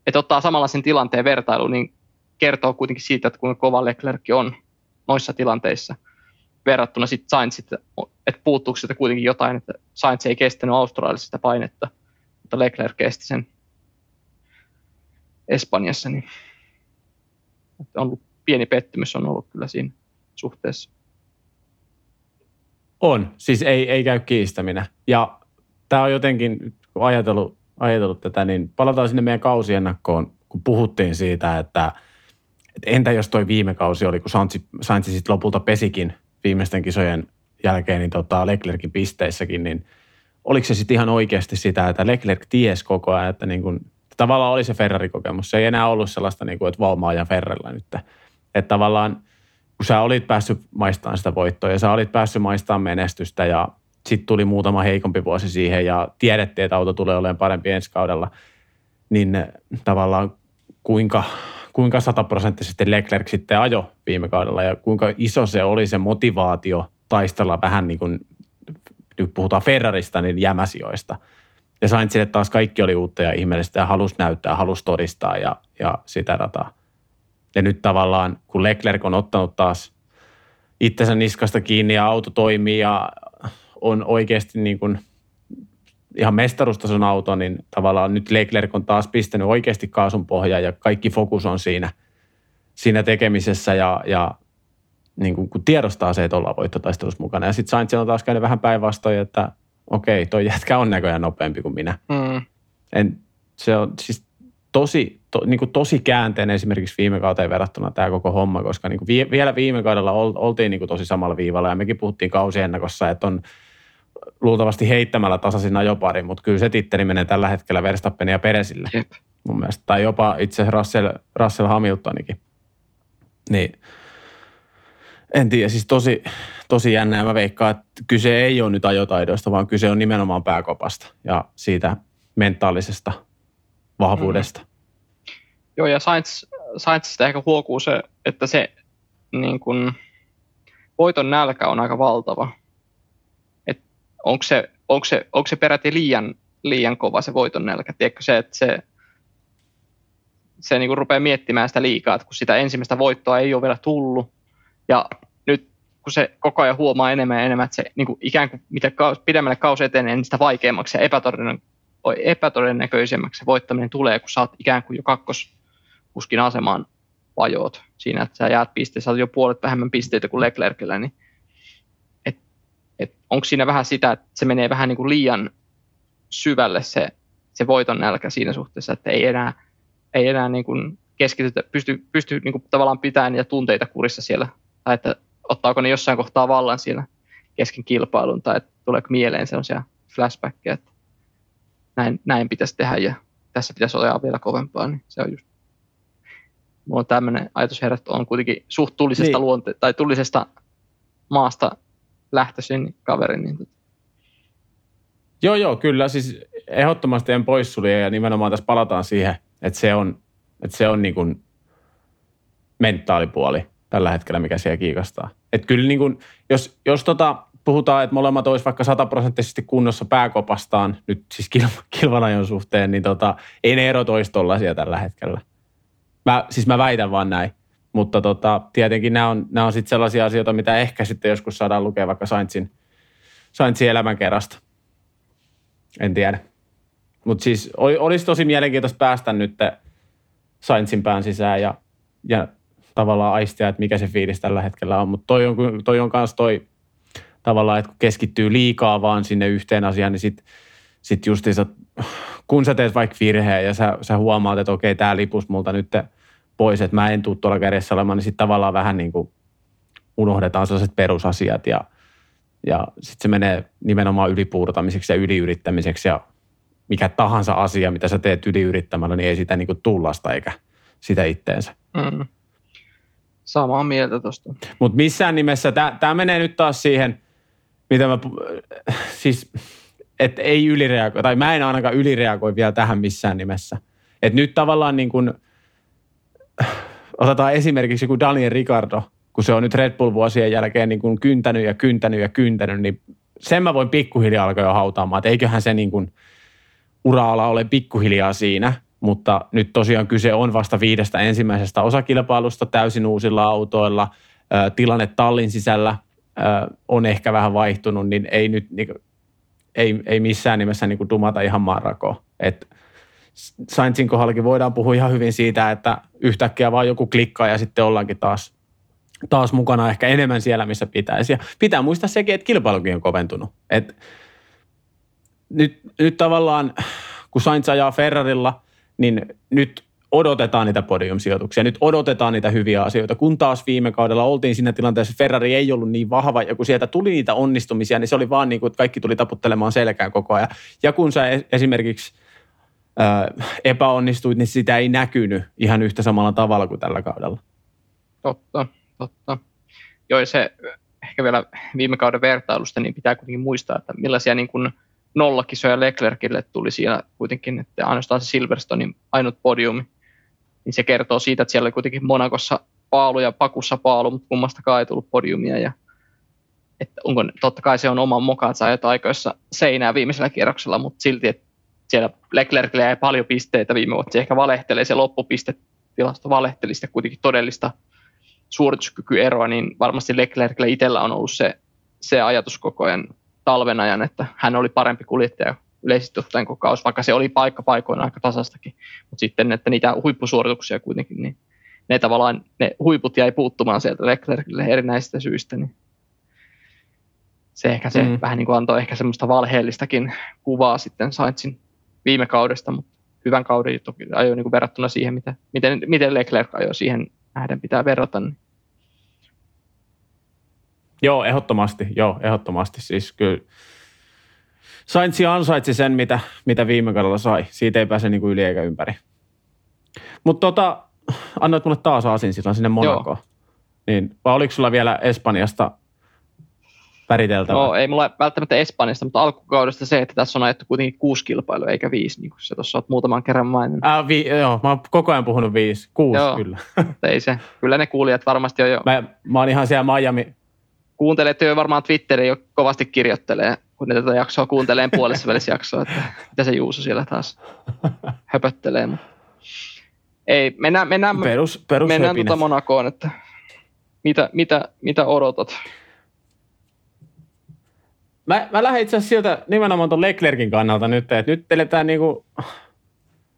että ottaa samalla sen tilanteen vertailu, niin kertoo kuitenkin siitä, että kuinka kova Leclerc on noissa tilanteissa verrattuna sitten että puuttuuko sitä kuitenkin jotain, että Sainz ei kestänyt Australiassa sitä painetta – mutta Leclerc kesti sen Espanjassa, niin on ollut pieni pettymys on ollut kyllä siinä suhteessa. On, siis ei, ei käy kiistäminen. Ja tämä on jotenkin, kun ajatellut, ajatellut tätä, niin palataan sinne meidän kausiennakkoon, kun puhuttiin siitä, että, että entä jos toi viime kausi oli, kun Sainz, Sainz sitten lopulta pesikin viimeisten kisojen jälkeen, niin tota Leclerkin pisteissäkin, niin – oliko se sitten ihan oikeasti sitä, että Leclerc ties koko ajan, että niin kuin, tavallaan oli se Ferrari-kokemus. Se ei enää ollut sellaista, niin kuin, että Valmaa ja Ferrella nyt. Että tavallaan, kun sä olit päässyt maistamaan sitä voittoa ja sä olit päässyt maistamaan menestystä ja sitten tuli muutama heikompi vuosi siihen ja tiedettiin, että auto tulee olemaan parempi ensi kaudella, niin tavallaan kuinka, kuinka sataprosenttisesti Leclerc sitten ajo viime kaudella ja kuinka iso se oli se motivaatio taistella vähän niin kuin nyt puhutaan Ferrarista, niin jämäsijoista. Ja Sainzille taas kaikki oli uutta ja ihmeellistä ja halusi näyttää, halusi todistaa ja, ja sitä dataa. Ja nyt tavallaan, kun Leclerc on ottanut taas itsensä niskasta kiinni ja auto toimii ja on oikeasti niin kuin ihan mestarustason auto, niin tavallaan nyt Leclerc on taas pistänyt oikeasti kaasun pohjaa ja kaikki fokus on siinä, siinä tekemisessä ja, ja niin kuin, kun tiedostaa se, että ollaan voittotaistelussa mukana. Ja sitten Sainz on taas käynyt vähän päinvastoin, että okei, toi jätkä on näköjään nopeampi kuin minä. Mm. En, se on siis tosi, to, niin kuin tosi käänteen esimerkiksi viime kauteen verrattuna tämä koko homma, koska niin kuin vie, vielä viime kaudella oltiin niin kuin tosi samalla viivalla ja mekin puhuttiin kausiennakossa, että on, luultavasti heittämällä tasaisin ajopari, mutta kyllä se titteli menee tällä hetkellä Verstappen ja Peresille Jep. mun mielestä. Tai jopa itse Russell, Russell Hamiltonikin. Niin en tiedä, siis tosi, tosi jännä ja mä veikkaan, että kyse ei ole nyt ajotaidoista, vaan kyse on nimenomaan pääkopasta ja siitä mentaalisesta vahvuudesta. Mm. Joo, ja Sainz, Sainzista ehkä huokuu se, että se niin kun, voiton nälkä on aika valtava. Onko, se, onko, se, onko se peräti liian, liian kova se voiton nälkä? Tiedätkö se, että se, se niin rupeaa miettimään sitä liikaa, että kun sitä ensimmäistä voittoa ei ole vielä tullut, ja nyt kun se koko ajan huomaa enemmän ja enemmän, että se niin kuin ikään kuin mitä kaus, pidemmälle kausi etenee, niin sitä vaikeammaksi ja epätodennäköisemmäksi se voittaminen tulee, kun oot ikään kuin jo kakkoskuskin asemaan vajoot. Siinä, että sä jäät pisteessä, sä oot jo puolet vähemmän pisteitä kuin Leclercillä, niin et, et onko siinä vähän sitä, että se menee vähän niin kuin liian syvälle se, se voiton nälkä siinä suhteessa, että ei enää, ei enää niin kuin keskitytä, pysty, pysty niin kuin tavallaan pitämään niitä tunteita kurissa siellä, tai että ottaako ne jossain kohtaa vallan siellä kesken kilpailun, tai että tuleeko mieleen sellaisia flashbackkejä, että näin, näin pitäisi tehdä ja tässä pitäisi olla vielä kovempaa, niin se on just mulla on tämmöinen ajatus herät, on kuitenkin suht tullisesta, niin. luonte- tai tullisesta maasta lähtöisin kaveri. Niin tota. Joo, joo, kyllä. Siis ehdottomasti en poissulje ja nimenomaan tässä palataan siihen, että se on, että se on niin kuin mentaalipuoli tällä hetkellä, mikä siellä kiikastaa. Että kyllä niin kuin, jos, jos tota, puhutaan, että molemmat olisi vaikka sataprosenttisesti kunnossa pääkopastaan, nyt siis kilvanajon suhteen, niin tota, ei ne erot olisi tollaisia tällä hetkellä. Mä, siis mä väitän vaan näin. Mutta tota, tietenkin nämä on, nämä on sitten sellaisia asioita, mitä ehkä sitten joskus saadaan lukea vaikka Saintsin, Saintsin elämänkerrasta. En tiedä. Mutta siis olisi tosi mielenkiintoista päästä nyt Saintsin pään sisään ja, ja tavallaan aistia, että mikä se fiilis tällä hetkellä on. Mutta toi on, toi on kanssa toi tavallaan, että kun keskittyy liikaa vaan sinne yhteen asiaan, niin sitten sit justiinsa, kun sä teet vaikka virheen ja sä, sä huomaat, että okei, tämä lipus multa nyt pois, että mä en tule tuolla kädessä olemaan, niin sitten tavallaan vähän niin kuin unohdetaan sellaiset perusasiat ja, ja sitten se menee nimenomaan ylipuurtamiseksi ja yliyrittämiseksi ja mikä tahansa asia, mitä sä teet yliyrittämällä, niin ei sitä niin kuin tullasta eikä sitä itteensä. Mm. Samaa mieltä tuosta. Mutta missään nimessä, tämä menee nyt taas siihen, mitä mä, siis, että ei ylireagoi, tai mä en ainakaan ylireagoi vielä tähän missään nimessä. Että nyt tavallaan niin kuin, otetaan esimerkiksi kuin Daniel Ricardo, kun se on nyt Red Bull-vuosien jälkeen niin kuin kyntänyt ja kyntänyt ja kyntänyt, niin sen mä voin pikkuhiljaa alkaa jo hautaamaan, että eiköhän se niin kuin ura-ala ole pikkuhiljaa siinä, mutta nyt tosiaan kyse on vasta viidestä ensimmäisestä osakilpailusta täysin uusilla autoilla. Tilanne tallin sisällä on ehkä vähän vaihtunut, niin ei nyt niin kuin, ei, ei missään nimessä niin kuin dumata ihan maanrakoon. Et Sainzin kohdallakin voidaan puhua ihan hyvin siitä, että yhtäkkiä vaan joku klikkaa ja sitten ollaankin taas, taas mukana ehkä enemmän siellä, missä pitäisi. Ja pitää muistaa sekin, että kilpailukin on koventunut. Et nyt, nyt tavallaan, kun Sainz ajaa Ferrarilla, niin nyt odotetaan niitä podiumsijoituksia, nyt odotetaan niitä hyviä asioita, kun taas viime kaudella oltiin siinä tilanteessa, Ferrari ei ollut niin vahva, ja kun sieltä tuli niitä onnistumisia, niin se oli vaan niin kuin, että kaikki tuli taputtelemaan selkään koko ajan. Ja kun sä esimerkiksi äh, epäonnistuit, niin sitä ei näkynyt ihan yhtä samalla tavalla kuin tällä kaudella. Totta, totta. Joo, se ehkä vielä viime kauden vertailusta, niin pitää kuitenkin muistaa, että millaisia niin kuin – nollakisoja Leclercille tuli siinä kuitenkin, että ainoastaan se Silverstonein ainut podiumi, niin se kertoo siitä, että siellä oli kuitenkin Monakossa paalu ja pakussa paalu, mutta kummastakaan ei tullut podiumia. Ja, että onko, totta kai se on oman mokansa ajat aikoissa seinää viimeisellä kierroksella, mutta silti, että siellä Leclercille jäi paljon pisteitä viime vuotta. Se ehkä valehtelee, se loppupistetilasto valehteli sitä kuitenkin todellista suorituskykyeroa, niin varmasti Leclercille itsellä on ollut se, se ajatus koko ajan talven ajan, että hän oli parempi kuljettaja yleisesti ottaen koko kausi, vaikka se oli paikka paikoina aika tasastakin. Mutta sitten, että niitä huippusuorituksia kuitenkin, niin ne tavallaan, ne huiput jäi puuttumaan sieltä Leclercille erinäisistä syistä, niin se ehkä se mm. vähän niin kuin antoi ehkä semmoista valheellistakin kuvaa sitten Sainzin viime kaudesta, mutta hyvän kauden toki ajoi niin kuin verrattuna siihen, mitä, miten, miten Leclerc ajoi siihen nähden pitää verrata. Niin Joo, ehdottomasti. Joo, ehdottomasti. Siis kyllä Saintsi ansaitsi sen, mitä, mitä viime kaudella sai. Siitä ei pääse niin kuin yli eikä ympäri. Mutta tota, annoit mulle taas aasin silloin sinne Monakoon. Niin, vai oliko sulla vielä Espanjasta väriteltävää? No ei mulla välttämättä Espanjasta, mutta alkukaudesta se, että tässä on ajettu kuitenkin kuusi kilpailua eikä viisi, niin kuin sä tuossa oot muutaman kerran maininnut. Äh, vi- joo, mä oon koko ajan puhunut viisi, kuusi Joo. kyllä. Ei se. Kyllä ne kuulijat varmasti on jo, Mä, mä oon ihan siellä Miami, kuuntelette jo varmaan Twitterin jo kovasti kirjoittelee, kun ne tätä jaksoa kuuntelee puolessa välissä jaksoa, että mitä se Juuso siellä taas höpöttelee. Ei, mennään, mennään, perus, perus mennään tuota Monakoon, että mitä, mitä, mitä odotat? Mä, mä lähden itse asiassa sieltä nimenomaan tuon Leclerkin kannalta nyt, että nyt eletään niinku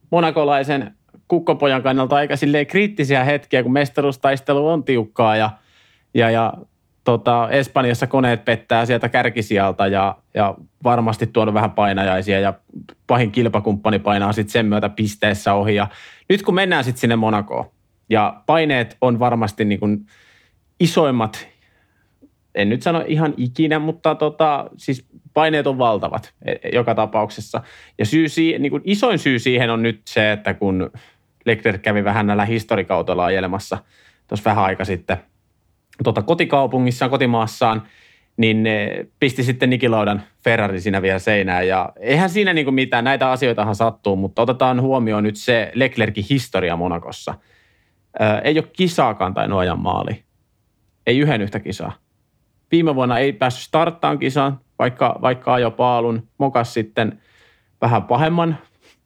monakolaisen kukkopojan kannalta aika silleen kriittisiä hetkiä, kun mestaruustaistelu on tiukkaa ja, ja, ja tota, Espanjassa koneet pettää sieltä kärkisijalta ja, ja varmasti tuonut vähän painajaisia ja pahin kilpakumppani painaa sitten sen myötä pisteessä ohi. Ja nyt kun mennään sitten sinne Monakoon ja paineet on varmasti niin kuin isoimmat en nyt sano ihan ikinä, mutta tota, siis paineet on valtavat e- joka tapauksessa. Ja syy niin kuin isoin syy siihen on nyt se, että kun Leclerc kävi vähän näillä historikautella ajelemassa tuossa vähän aika sitten tota, kotikaupungissaan, kotimaassaan, niin ne pisti sitten Nikilaudan Ferrari siinä vielä seinään. Ja eihän siinä niin kuin mitään, näitä asioitahan sattuu, mutta otetaan huomioon nyt se Leclercin historia Monakossa. Ö, ei ole kisaakaan tai ajan maali. Ei yhden yhtä kisaa. Viime vuonna ei päässyt starttaan kisaan, vaikka, vaikka ajo paalun. Mokas sitten vähän pahemman,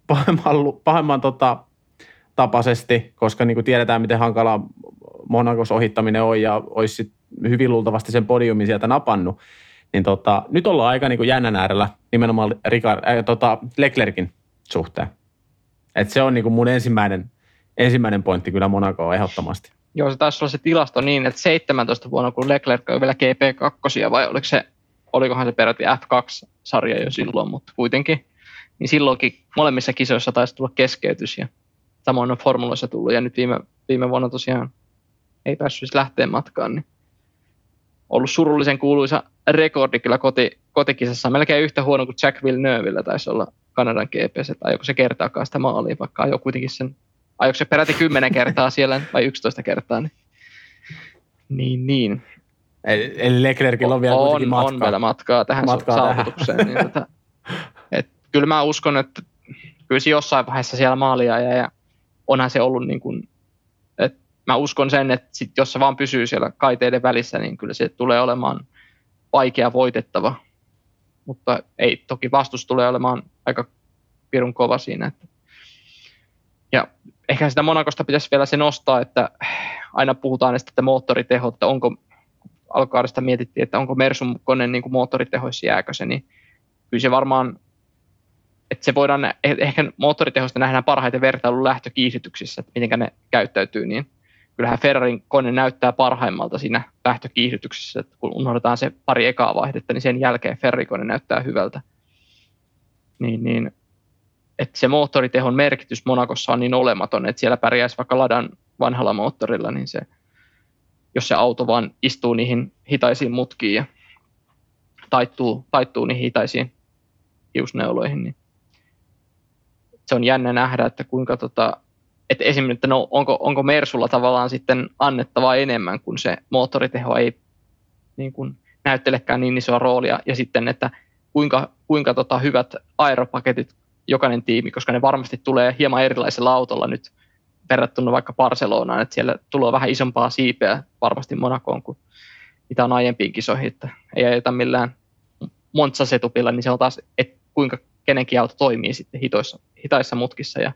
pahemman, pahemman tota, tapaisesti, koska niin kuin tiedetään, miten hankalaa Monakos ohittaminen on ja olisi sit hyvin luultavasti sen podiumin sieltä napannut. Niin tota, nyt ollaan aika niin kuin jännän äärellä nimenomaan Ricard, äh, tota Leclerkin suhteen. Et se on niin kuin mun ensimmäinen, ensimmäinen pointti kyllä Monakoon ehdottomasti. Joo, se taisi olla se tilasto niin, että 17 vuonna, kun Leclerc oli vielä GP2, vai oliko se, olikohan se peräti F2-sarja jo silloin, mutta kuitenkin, niin silloinkin molemmissa kisoissa taisi tulla keskeytys, ja samoin on formuloissa tullut, ja nyt viime, viime vuonna tosiaan ei päässyt siis lähteen matkaan, niin ollut surullisen kuuluisa rekordi kyllä koti, kotikisassa, melkein yhtä huono kuin Jack Villeneuveillä taisi olla Kanadan GPS, että ajoiko se kertaakaan sitä maalia, vaikka ajoi kuitenkin sen ajoiko se peräti 10 kertaa siellä vai 11 kertaa, niin, niin, niin. Eli eli Leclercillä on vielä on, matkaa. on vielä matkaa tähän Matkaa matkaa tähän. saavutukseen. Niin tota, et, kyllä mä uskon, että kyllä se jossain vaiheessa siellä maalia ja, ja onhan se ollut niin kuin, että mä uskon sen, että sit, jos se vaan pysyy siellä kaiteiden välissä, niin kyllä se tulee olemaan vaikea voitettava. Mutta ei, toki vastus tulee olemaan aika pirun kova siinä. Että. Ja ehkä sitä Monakosta pitäisi vielä se nostaa, että aina puhutaan näistä, että moottoriteho, että onko alkukaudesta mietittiin, että onko Mersun kone niin kuin moottoritehoissa jääkö se, niin kyllä se varmaan, että se voidaan, eh- ehkä moottoritehosta nähdään parhaiten vertailun lähtökiihdytyksissä, että miten ne käyttäytyy, niin kyllähän Ferrarin kone näyttää parhaimmalta siinä lähtökiihdytyksessä, että kun unohdetaan se pari ekaa vaihdetta, niin sen jälkeen Ferrarin kone näyttää hyvältä. Niin, niin että se moottoritehon merkitys Monakossa on niin olematon, että siellä pärjäisi vaikka Ladan vanhalla moottorilla, niin se, jos se auto vaan istuu niihin hitaisiin mutkiin ja taittuu, taittuu niihin hitaisiin hiusneuloihin, niin se on jännä nähdä, että kuinka tota, että esimerkiksi, että no, onko, onko Mersulla tavallaan sitten annettavaa enemmän, kun se moottoriteho ei niin kuin, näyttelekään niin isoa roolia, ja sitten, että kuinka, kuinka tota, hyvät aeropaketit jokainen tiimi, koska ne varmasti tulee hieman erilaisella autolla nyt verrattuna vaikka Barcelonaan, että siellä tulee vähän isompaa siipeä varmasti Monakoon kuin mitä on aiempiin kisoihin, että ei ajeta millään Monza-setupilla, niin se on taas, että kuinka kenenkin auto toimii sitten hitoissa, hitaissa mutkissa. Ja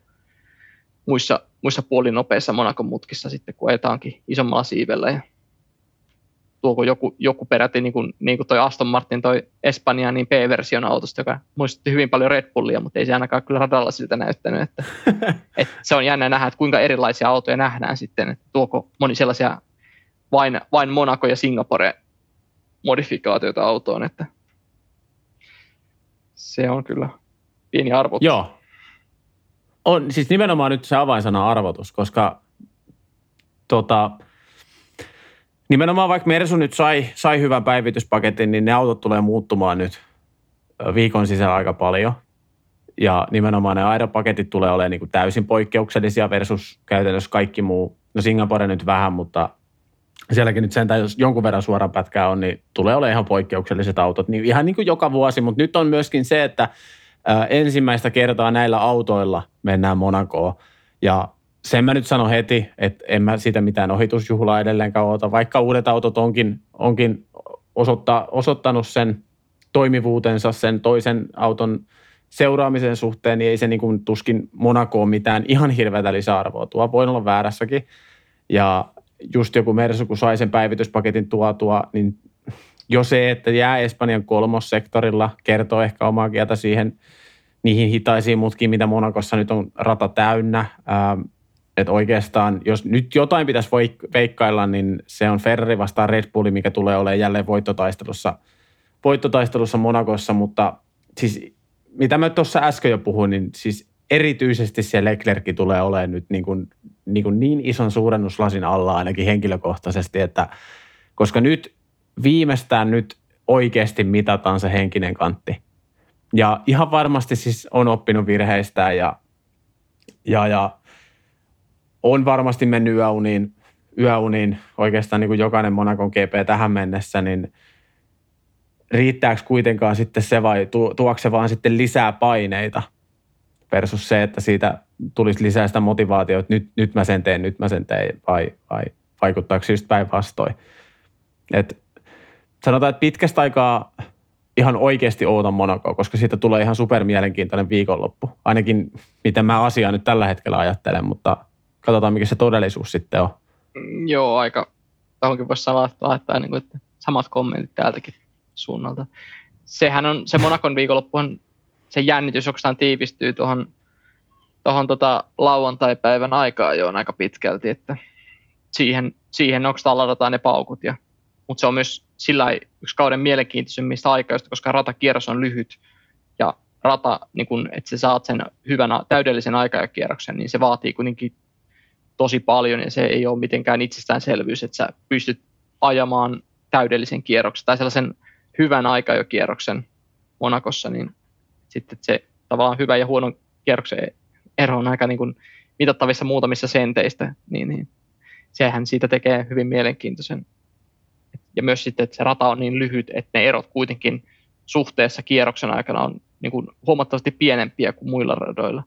muissa, muissa puolinopeissa Monakon mutkissa sitten, kun ajetaankin isommalla siivellä ja tuoko joku, joku peräti, niin kuin, niin kuin toi Aston Martin, toi Espanja, niin B-version autosta, joka muistutti hyvin paljon Red Bullia, mutta ei se ainakaan kyllä radalla siltä näyttänyt. Että, että se on jännä nähdä, että kuinka erilaisia autoja nähdään sitten, että tuoko moni sellaisia vain, vain Monaco ja Singapore modifikaatioita autoon, että se on kyllä pieni arvo. Joo. On siis nimenomaan nyt se avainsana arvotus, koska tota, nimenomaan vaikka Mersu nyt sai, sai hyvän päivityspaketin, niin ne autot tulee muuttumaan nyt viikon sisällä aika paljon. Ja nimenomaan ne aeropaketit tulee olemaan niin kuin täysin poikkeuksellisia versus käytännössä kaikki muu. No Singapore nyt vähän, mutta sielläkin nyt sentään, jos jonkun verran suoraan pätkää on, niin tulee olemaan ihan poikkeukselliset autot. Niin ihan niin kuin joka vuosi, mutta nyt on myöskin se, että ensimmäistä kertaa näillä autoilla mennään Monakoon. Ja sen mä nyt sanon heti, että en mä siitä mitään ohitusjuhlaa edelleenkään oota, vaikka uudet autot onkin, onkin osoittaa, osoittanut sen toimivuutensa sen toisen auton seuraamisen suhteen, niin ei se niin kuin tuskin Monakoon mitään ihan hirveätä lisäarvoa tuo. Voin olla väärässäkin. Ja just joku Mersu, kun sai sen päivityspaketin tuotua, niin jo se, että jää Espanjan kolmossektorilla, kertoo ehkä omaa kieltä siihen niihin hitaisiin mutkiin, mitä Monakossa nyt on rata täynnä. Ähm, että oikeastaan, jos nyt jotain pitäisi veikkailla, niin se on Ferrari vastaan Red Bulli, mikä tulee olemaan jälleen voittotaistelussa, voittotaistelussa Monakossa, mutta siis mitä mä tuossa äsken jo puhuin, niin siis erityisesti se Leclerc tulee olemaan nyt niin, kuin, niin, kuin niin ison suurennuslasin alla ainakin henkilökohtaisesti, että koska nyt viimeistään nyt oikeasti mitataan se henkinen kantti. Ja ihan varmasti siis on oppinut virheistään ja, ja, ja on varmasti mennyt yöuniin, yöuniin oikeastaan niin kuin jokainen Monakon GP tähän mennessä, niin riittääkö kuitenkaan sitten se vai tuokse se vaan sitten lisää paineita versus se, että siitä tulisi lisää sitä motivaatiota, että nyt, nyt mä sen teen, nyt mä sen teen vai, vai vaikuttaako se just päinvastoin. Et sanotaan, että pitkästä aikaa ihan oikeasti ootan Monaco, koska siitä tulee ihan super mielenkiintoinen viikonloppu. Ainakin miten mä asiaa nyt tällä hetkellä ajattelen, mutta katsotaan mikä se todellisuus sitten on. Mm, joo, aika tuohonkin voisi laittaa, että, niin kuin, että samat kommentit täältäkin suunnalta. Sehän on, se Monakon viikonloppuhan, se jännitys oikeastaan tiivistyy tuohon tuohon tota lauantai-päivän aikaa jo on aika pitkälti, että siihen, siihen oikeastaan ladataan ne paukut. Ja, mutta se on myös sillä yksi kauden mielenkiintoisimmista aikaista, koska ratakierros on lyhyt ja rata, niin kun, että sä saat sen hyvän täydellisen aikajakierroksen, niin se vaatii kuitenkin tosi paljon ja se ei ole mitenkään itsestäänselvyys, että sä pystyt ajamaan täydellisen kierroksen tai sellaisen hyvän aikajokierroksen Monakossa, niin sitten se tavallaan hyvä ja huono kierroksen ero on aika niin kuin mitattavissa muutamissa senteistä, niin, niin sehän siitä tekee hyvin mielenkiintoisen. Ja myös sitten, että se rata on niin lyhyt, että ne erot kuitenkin suhteessa kierroksen aikana on niin kuin huomattavasti pienempiä kuin muilla radoilla.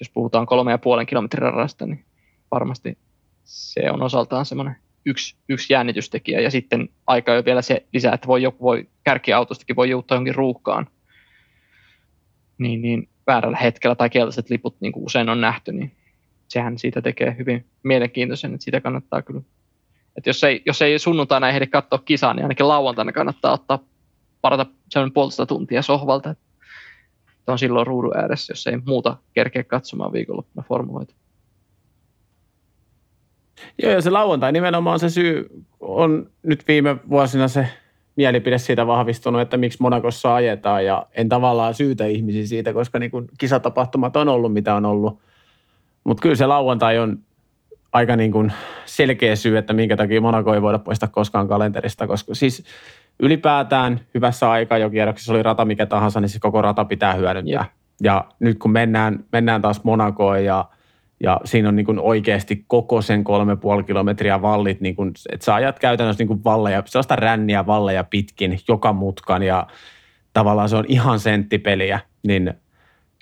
Jos puhutaan kolme ja puolen kilometrin radasta, niin varmasti se on osaltaan semmoinen yksi, yksi jännitystekijä. Ja sitten aika jo vielä se lisää, että voi, joku voi kärkiautostakin voi joutua jonkin ruuhkaan. Niin, niin väärällä hetkellä tai keltaiset liput, niin kuin usein on nähty, niin sehän siitä tekee hyvin mielenkiintoisen, että sitä kannattaa kyllä. Että jos ei, jos ei sunnuntaina ehdi katsoa kisaa, niin ainakin lauantaina kannattaa ottaa parata sellainen puolesta tuntia sohvalta, että on silloin ruudun ääressä, jos ei muuta kerkeä katsomaan viikonloppuna formuloita. Joo, ja se lauantai nimenomaan se syy on nyt viime vuosina se mielipide siitä vahvistunut, että miksi Monakossa ajetaan ja en tavallaan syytä ihmisiä siitä, koska niin kuin kisatapahtumat on ollut mitä on ollut. Mutta kyllä se lauantai on aika niin kuin selkeä syy, että minkä takia Monaco ei voida poistaa koskaan kalenterista, koska siis ylipäätään hyvässä aikaa jo kierroksessa oli rata mikä tahansa, niin se koko rata pitää hyödyntää. Ja, ja nyt kun mennään, mennään taas Monakoon ja – ja siinä on niin kuin oikeasti koko sen kolme puoli kilometriä vallit, niin kuin, että sä ajat käytännössä niin kuin valleja, sellaista ränniä valleja pitkin joka mutkan ja tavallaan se on ihan senttipeliä, niin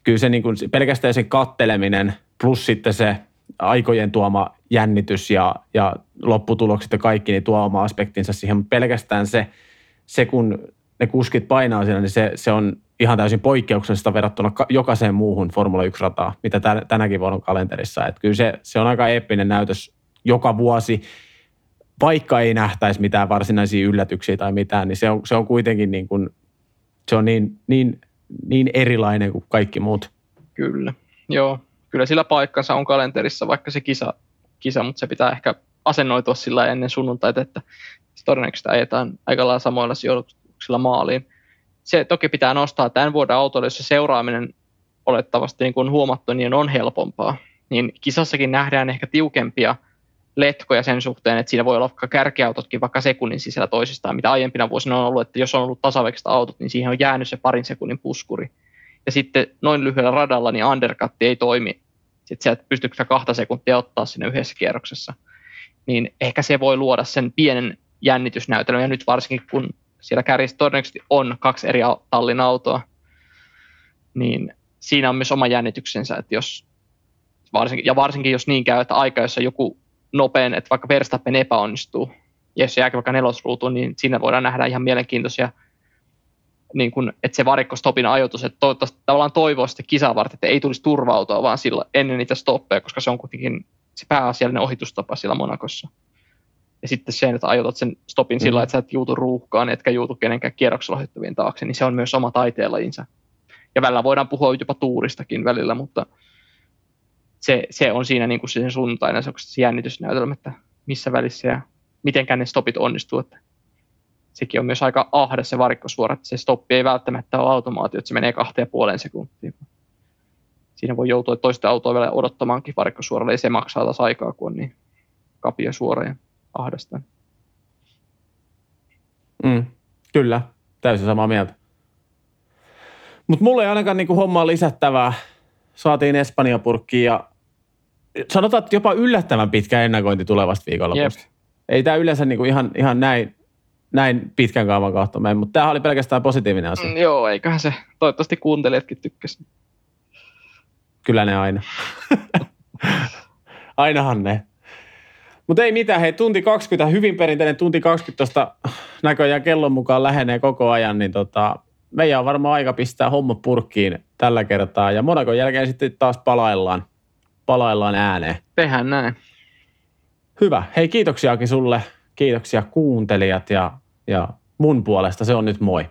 kyllä se niin kuin, pelkästään se katteleminen plus sitten se aikojen tuoma jännitys ja, ja lopputulokset ja kaikki, niin tuo oma aspektinsa siihen, mutta pelkästään se, se kun ne kuskit painaa siinä, niin se, se on ihan täysin poikkeuksellista verrattuna jokaiseen muuhun Formula 1-rataan, mitä tänäkin vuonna on kalenterissa. Että kyllä se, se on aika eeppinen näytös joka vuosi, vaikka ei nähtäisi mitään varsinaisia yllätyksiä tai mitään, niin se on, se on kuitenkin niin kuin, se on niin, niin, niin erilainen kuin kaikki muut. Kyllä, joo. Kyllä sillä paikkansa on kalenterissa, vaikka se kisa, kisa mutta se pitää ehkä asennoitua sillä ennen sunnuntaita, että todennäköisesti ajetaan aika lailla samoilla sijoituksilla maaliin se toki pitää nostaa tämän vuoden autolle, jos se seuraaminen olettavasti niin kuin huomattu, niin on helpompaa. Niin kisassakin nähdään ehkä tiukempia letkoja sen suhteen, että siinä voi olla vaikka kärkiautotkin vaikka sekunnin sisällä toisistaan, mitä aiempina vuosina on ollut, että jos on ollut tasaväkistä autot, niin siihen on jäänyt se parin sekunnin puskuri. Ja sitten noin lyhyellä radalla niin undercut ei toimi. Sitten sieltä pystyykö kahta sekuntia ottaa sinne yhdessä kierroksessa. Niin ehkä se voi luoda sen pienen jännitysnäytelmän. Ja nyt varsinkin kun siellä kärjessä todennäköisesti on kaksi eri tallin autoa, niin siinä on myös oma jännityksensä, että jos varsinkin, ja varsinkin jos niin käy, että aika, jossa joku nopein, että vaikka Verstappen epäonnistuu, ja jos se jääkin vaikka nelosruutuun, niin siinä voidaan nähdä ihan mielenkiintoisia, niin kun, että se varikkostopin ajoitus, että toivottavasti tavallaan toivoa sitten kisaa varten, että ei tulisi turvautua vaan sillä, ennen niitä stoppeja, koska se on kuitenkin se pääasiallinen ohitustapa siellä Monakossa. Ja sitten se, että ajoitat sen stopin mm. sillä, että sä et juutu ruuhkaan, etkä juutu kenenkään kierroksella ohittavien taakse, niin se on myös oma taiteenlajinsa. Ja välillä voidaan puhua jopa tuuristakin välillä, mutta se, se on siinä niin kuin sen sunnuntaina se, se jännitysnäytelmä, että missä välissä ja mitenkään ne stopit onnistuu. Että sekin on myös aika ahde se varikkosuora, että se stoppi ei välttämättä ole automaatio, että se menee kahteen ja puoleen sekuntiin. Siinä voi joutua toista autoa vielä odottamaankin varikkosuoralle, ja se maksaa taas aikaa, kun on niin kapia suora ja ahdasta. Mm, kyllä, täysin samaa mieltä. Mutta mulla ei ainakaan niinku hommaa lisättävää. Saatiin Espanja-purkkiin ja sanotaan, että jopa yllättävän pitkä ennakointi tulevasta viikonlopusta. Ei tämä yleensä niinku ihan, ihan näin, näin pitkän kaavan kautta mene, mutta tämä oli pelkästään positiivinen asia. Mm, joo, eiköhän se. Toivottavasti kuuntelijatkin tykkäsivät. Kyllä ne aina. Ainahan ne. Mutta ei mitään, hei tunti 20, hyvin perinteinen tunti 20 tuosta näköjään kellon mukaan lähenee koko ajan, niin tota, meidän on varmaan aika pistää homma purkkiin tällä kertaa. Ja Monakon jälkeen sitten taas palaillaan, palaillaan ääneen. Tehän näin. Hyvä. Hei kiitoksiakin sulle. Kiitoksia kuuntelijat ja, ja mun puolesta se on nyt moi.